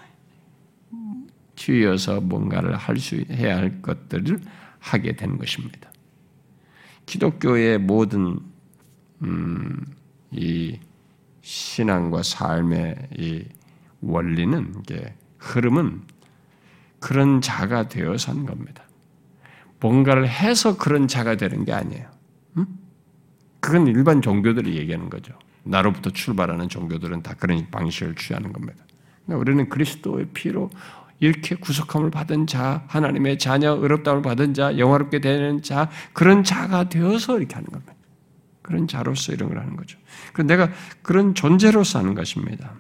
뒤이어서 뭔가를 할 수 해야 할 것들을 하게 되는 것입니다. 기독교의 모든 음, 이 신앙과 삶의 이 원리는 이게 흐름은 그런 자가 되어서 한 겁니다. 뭔가를 해서 그런 자가 되는 게 아니에요. 음? 그건 일반 종교들이 얘기하는 거죠. 나로부터 출발하는 종교들은 다 그런 방식을 취하는 겁니다. 우리는 그리스도의 피로 이렇게 구속함을 받은 자, 하나님의 자녀, 의롭다움을 받은 자, 영화롭게 되는 자, 그런 자가 되어서 이렇게 하는 겁니다. 그런 자로서 이런 걸 하는 거죠. 그 내가 그런 존재로서 하는 것입니다.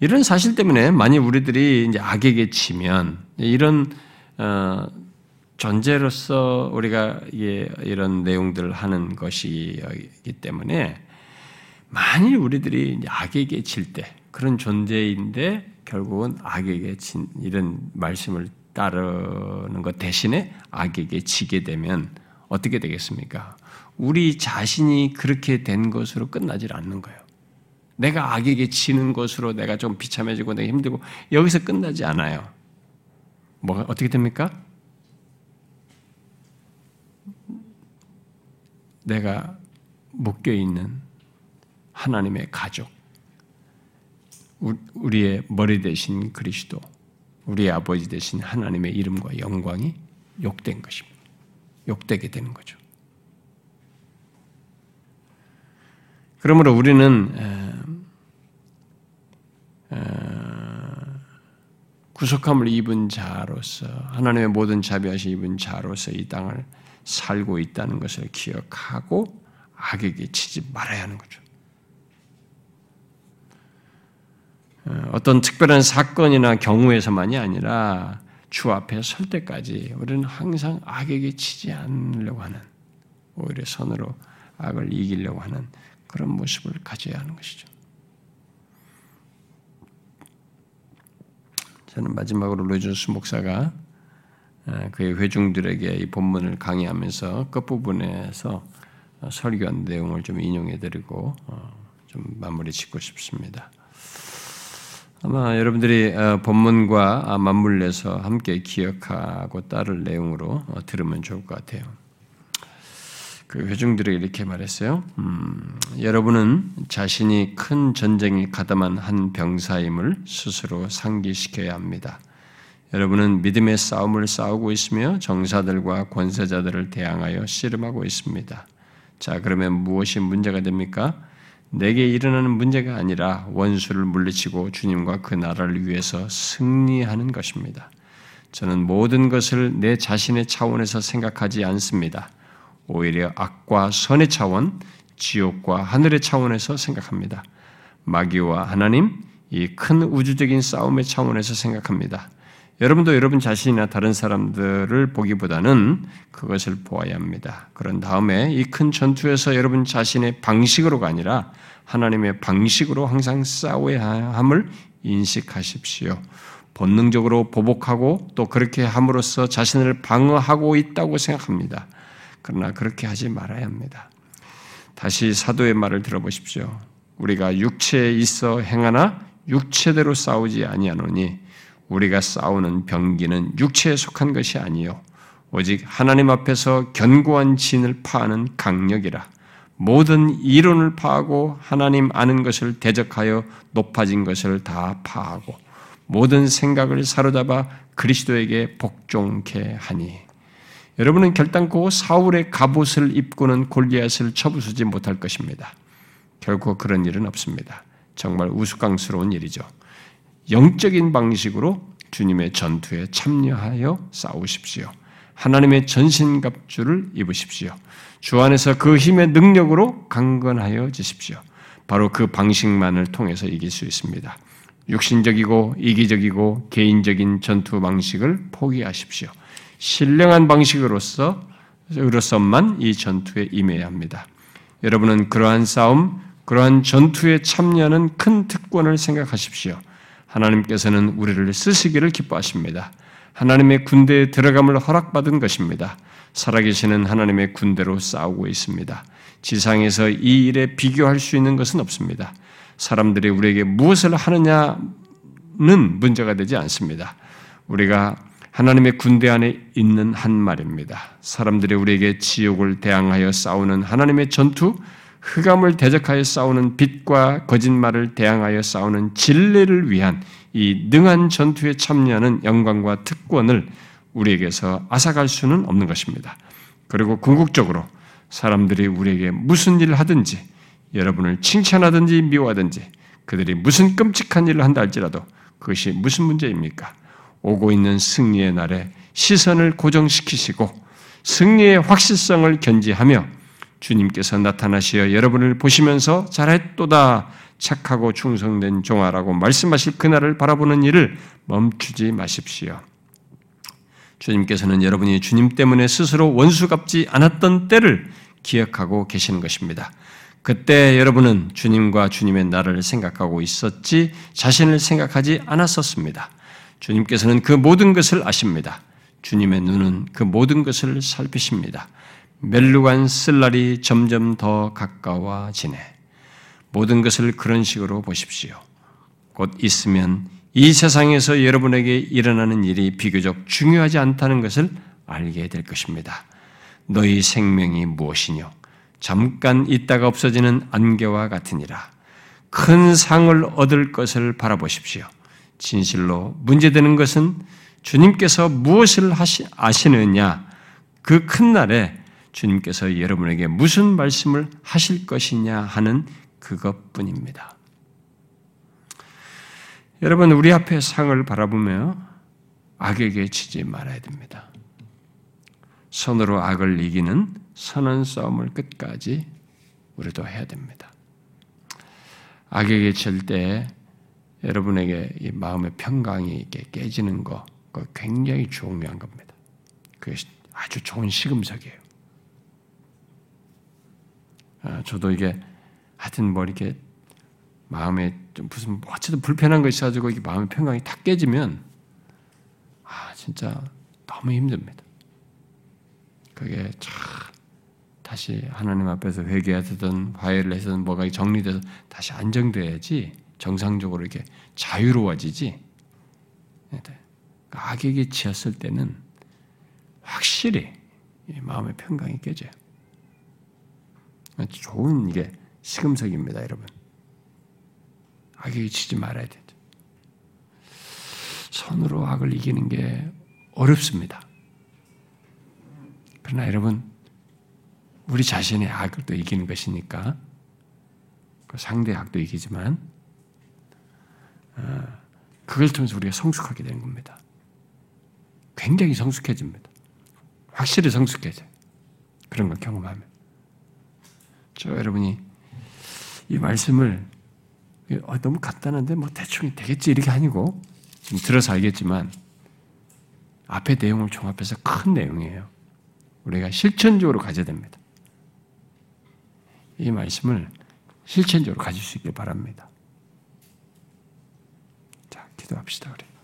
이런 사실 때문에 만약 우리들이 이제 악에게 치면 이런 어, 존재로서 우리가 이런 내용들을 하는 것이기 때문에 만일 우리들이 악에게 칠 때 그런 존재인데 결국은 악에게 친 이런 말씀을 따르는 것 대신에 악에게 지게 되면 어떻게 되겠습니까? 우리 자신이 그렇게 된 것으로 끝나질 않는 거예요. 내가 악에게 지는 것으로 내가 좀 비참해지고 내가 힘들고 여기서 끝나지 않아요. 뭐가 어떻게 됩니까? 내가 묶여 있는 하나님의 가족, 우리의 머리 대신 그리스도, 우리의 아버지 대신 하나님의 이름과 영광이 욕된 것입니다. 욕되게 되는 거죠. 그러므로 우리는 구속함을 입은 자로서 하나님의 모든 자비하시 입은 자로서 이 땅을 살고 있다는 것을 기억하고 악에게 치지 말아야 하는 거죠. 어, 어떤 특별한 사건이나 경우에서만이 아니라 주 앞에 설 때까지 우리는 항상 악에게 치지 않으려고 하는 오히려 선으로 악을 이기려고 하는 그런 모습을 가져야 하는 것이죠. 저는 마지막으로 로이준스 목사가 어, 그의 회중들에게 이 본문을 강의하면서 끝부분에서 설교한 내용을 좀 인용해 드리고 어, 좀 마무리 짓고 싶습니다. 아마 여러분들이 어, 본문과 맞물려서 함께 기억하고 따를 내용으로 들으면 좋을 것 같아요. 그 회중들에게 이렇게 말했어요. 음, 여러분은 자신이 큰 전쟁이 가담한 한 병사임을 스스로 상기시켜야 합니다. 여러분은 믿음의 싸움을 싸우고 있으며 정사들과 권세자들을 대항하여 씨름하고 있습니다. 자, 그러면 무엇이 문제가 됩니까? 내게 일어나는 문제가 아니라 원수를 물리치고 주님과 그 나라를 위해서 승리하는 것입니다. 저는 모든 것을 내 자신의 차원에서 생각하지 않습니다. 오히려 악과 선의 차원, 지옥과 하늘의 차원에서 생각합니다. 마귀와 하나님, 이 큰 우주적인 싸움의 차원에서 생각합니다. 여러분도 여러분 자신이나 다른 사람들을 보기보다는 그것을 보아야 합니다. 그런 다음에 이 큰 전투에서 여러분 자신의 방식으로가 아니라 하나님의 방식으로 항상 싸워야 함을 인식하십시오. 본능적으로 보복하고 또 그렇게 함으로써 자신을 방어하고 있다고 생각합니다. 그러나 그렇게 하지 말아야 합니다. 다시 사도의 말을 들어보십시오. 우리가 육체에 있어 행하나 육체대로 싸우지 아니하노니 우리가 싸우는 병기는 육체에 속한 것이 아니요 오직 하나님 앞에서 견고한 진을 파하는 강력이라 모든 이론을 파하고 하나님 아는 것을 대적하여 높아진 것을 다 파하고 모든 생각을 사로잡아 그리스도에게 복종케 하니 여러분은 결단코 사울의 갑옷을 입고는 골리앗을 쳐부수지 못할 것입니다. 결코 그런 일은 없습니다. 정말 우스꽝스러운 일이죠. 영적인 방식으로 주님의 전투에 참여하여 싸우십시오. 하나님의 전신갑주를 입으십시오. 주 안에서 그 힘의 능력으로 강건하여 지십시오. 바로 그 방식만을 통해서 이길 수 있습니다. 육신적이고 이기적이고 개인적인 전투 방식을 포기하십시오. 신령한 방식으로서 으로서만 이 전투에 임해야 합니다. 여러분은 그러한 싸움, 그러한 전투에 참여하는 큰 특권을 생각하십시오. 하나님께서는 우리를 쓰시기를 기뻐하십니다. 하나님의 군대에 들어감을 허락받은 것입니다. 살아계시는 하나님의 군대로 싸우고 있습니다. 지상에서 이 일에 비교할 수 있는 것은 없습니다. 사람들이 우리에게 무엇을 하느냐는 문제가 되지 않습니다. 우리가 하나님의 군대 안에 있는 한 말입니다. 사람들이 우리에게 지옥을 대항하여 싸우는 하나님의 전투, 흑암을 대적하여 싸우는 빛과 거짓말을 대항하여 싸우는 진리를 위한 이 능한 전투에 참여하는 영광과 특권을 우리에게서 앗아갈 수는 없는 것입니다. 그리고 궁극적으로 사람들이 우리에게 무슨 일을 하든지 여러분을 칭찬하든지 미워하든지 그들이 무슨 끔찍한 일을 한다 할지라도 그것이 무슨 문제입니까? 오고 있는 승리의 날에 시선을 고정시키시고 승리의 확실성을 견지하며 주님께서 나타나시어 여러분을 보시면서 잘했도다 착하고 충성된 종아라고 말씀하실 그날을 바라보는 일을 멈추지 마십시오. 주님께서는 여러분이 주님 때문에 스스로 원수 갚지 않았던 때를 기억하고 계시는 것입니다. 그때 여러분은 주님과 주님의 나를 생각하고 있었지 자신을 생각하지 않았었습니다. 주님께서는 그 모든 것을 아십니다. 주님의 눈은 그 모든 것을 살피십니다. 멜루간 쓸 날이 점점 더 가까워지네. 모든 것을 그런 식으로 보십시오. 곧 있으면 이 세상에서 여러분에게 일어나는 일이 비교적 중요하지 않다는 것을 알게 될 것입니다. 너희 생명이 무엇이뇨? 잠깐 있다가 없어지는 안개와 같으니라. 큰 상을 얻을 것을 바라보십시오. 진실로 문제되는 것은 주님께서 무엇을 하시, 아시느냐, 그 큰 날에 주님께서 여러분에게 무슨 말씀을 하실 것이냐 하는 그것뿐입니다. 여러분, 우리 앞에 상을 바라보며 악에게 지지 말아야 됩니다. 선으로 악을 이기는 선한 싸움을 끝까지 우리도 해야 됩니다. 악에게 질 때 여러분에게 이 마음의 평강이 깨지는 거, 그 굉장히 중요한 겁니다. 그것이 아주 좋은 시금석이에요. 아, 저도 이게 하여튼 뭐 이렇게 마음에 좀 무슨 뭐 어쨌든 불편한 거 있어가지고 이 마음의 평강이 탁 깨지면 아 진짜 너무 힘듭니다. 그게 참 다시 하나님 앞에서 회개하든 화해를 해서든 뭐가 정리돼서 다시 안정돼야지 정상적으로 이렇게 자유로워지지. 네, 네. 악에게 지었을 때는 확실히 마음의 평강이 깨져요. 좋은 이게 시금석입니다, 여러분. 악에게 치지 말아야 되죠. 손으로 악을 이기는 게 어렵습니다. 그러나 여러분, 우리 자신의 악을 또 이기는 것이니까 그 상대 악도 이기지만 어, 그걸 통해서 우리가 성숙하게 되는 겁니다. 굉장히 성숙해집니다. 확실히 성숙해져요. 그런 걸 경험하면. 저 여러분이 이 말씀을 어, 너무 간단한데 뭐 대충 되겠지 이렇게 아니고 지금 들어서 알겠지만 앞에 내용을 종합해서 큰 내용이에요. 우리가 실천적으로 가져야 됩니다. 이 말씀을 실천적으로 가질 수 있길 바랍니다. 자, 기도합시다, 우리.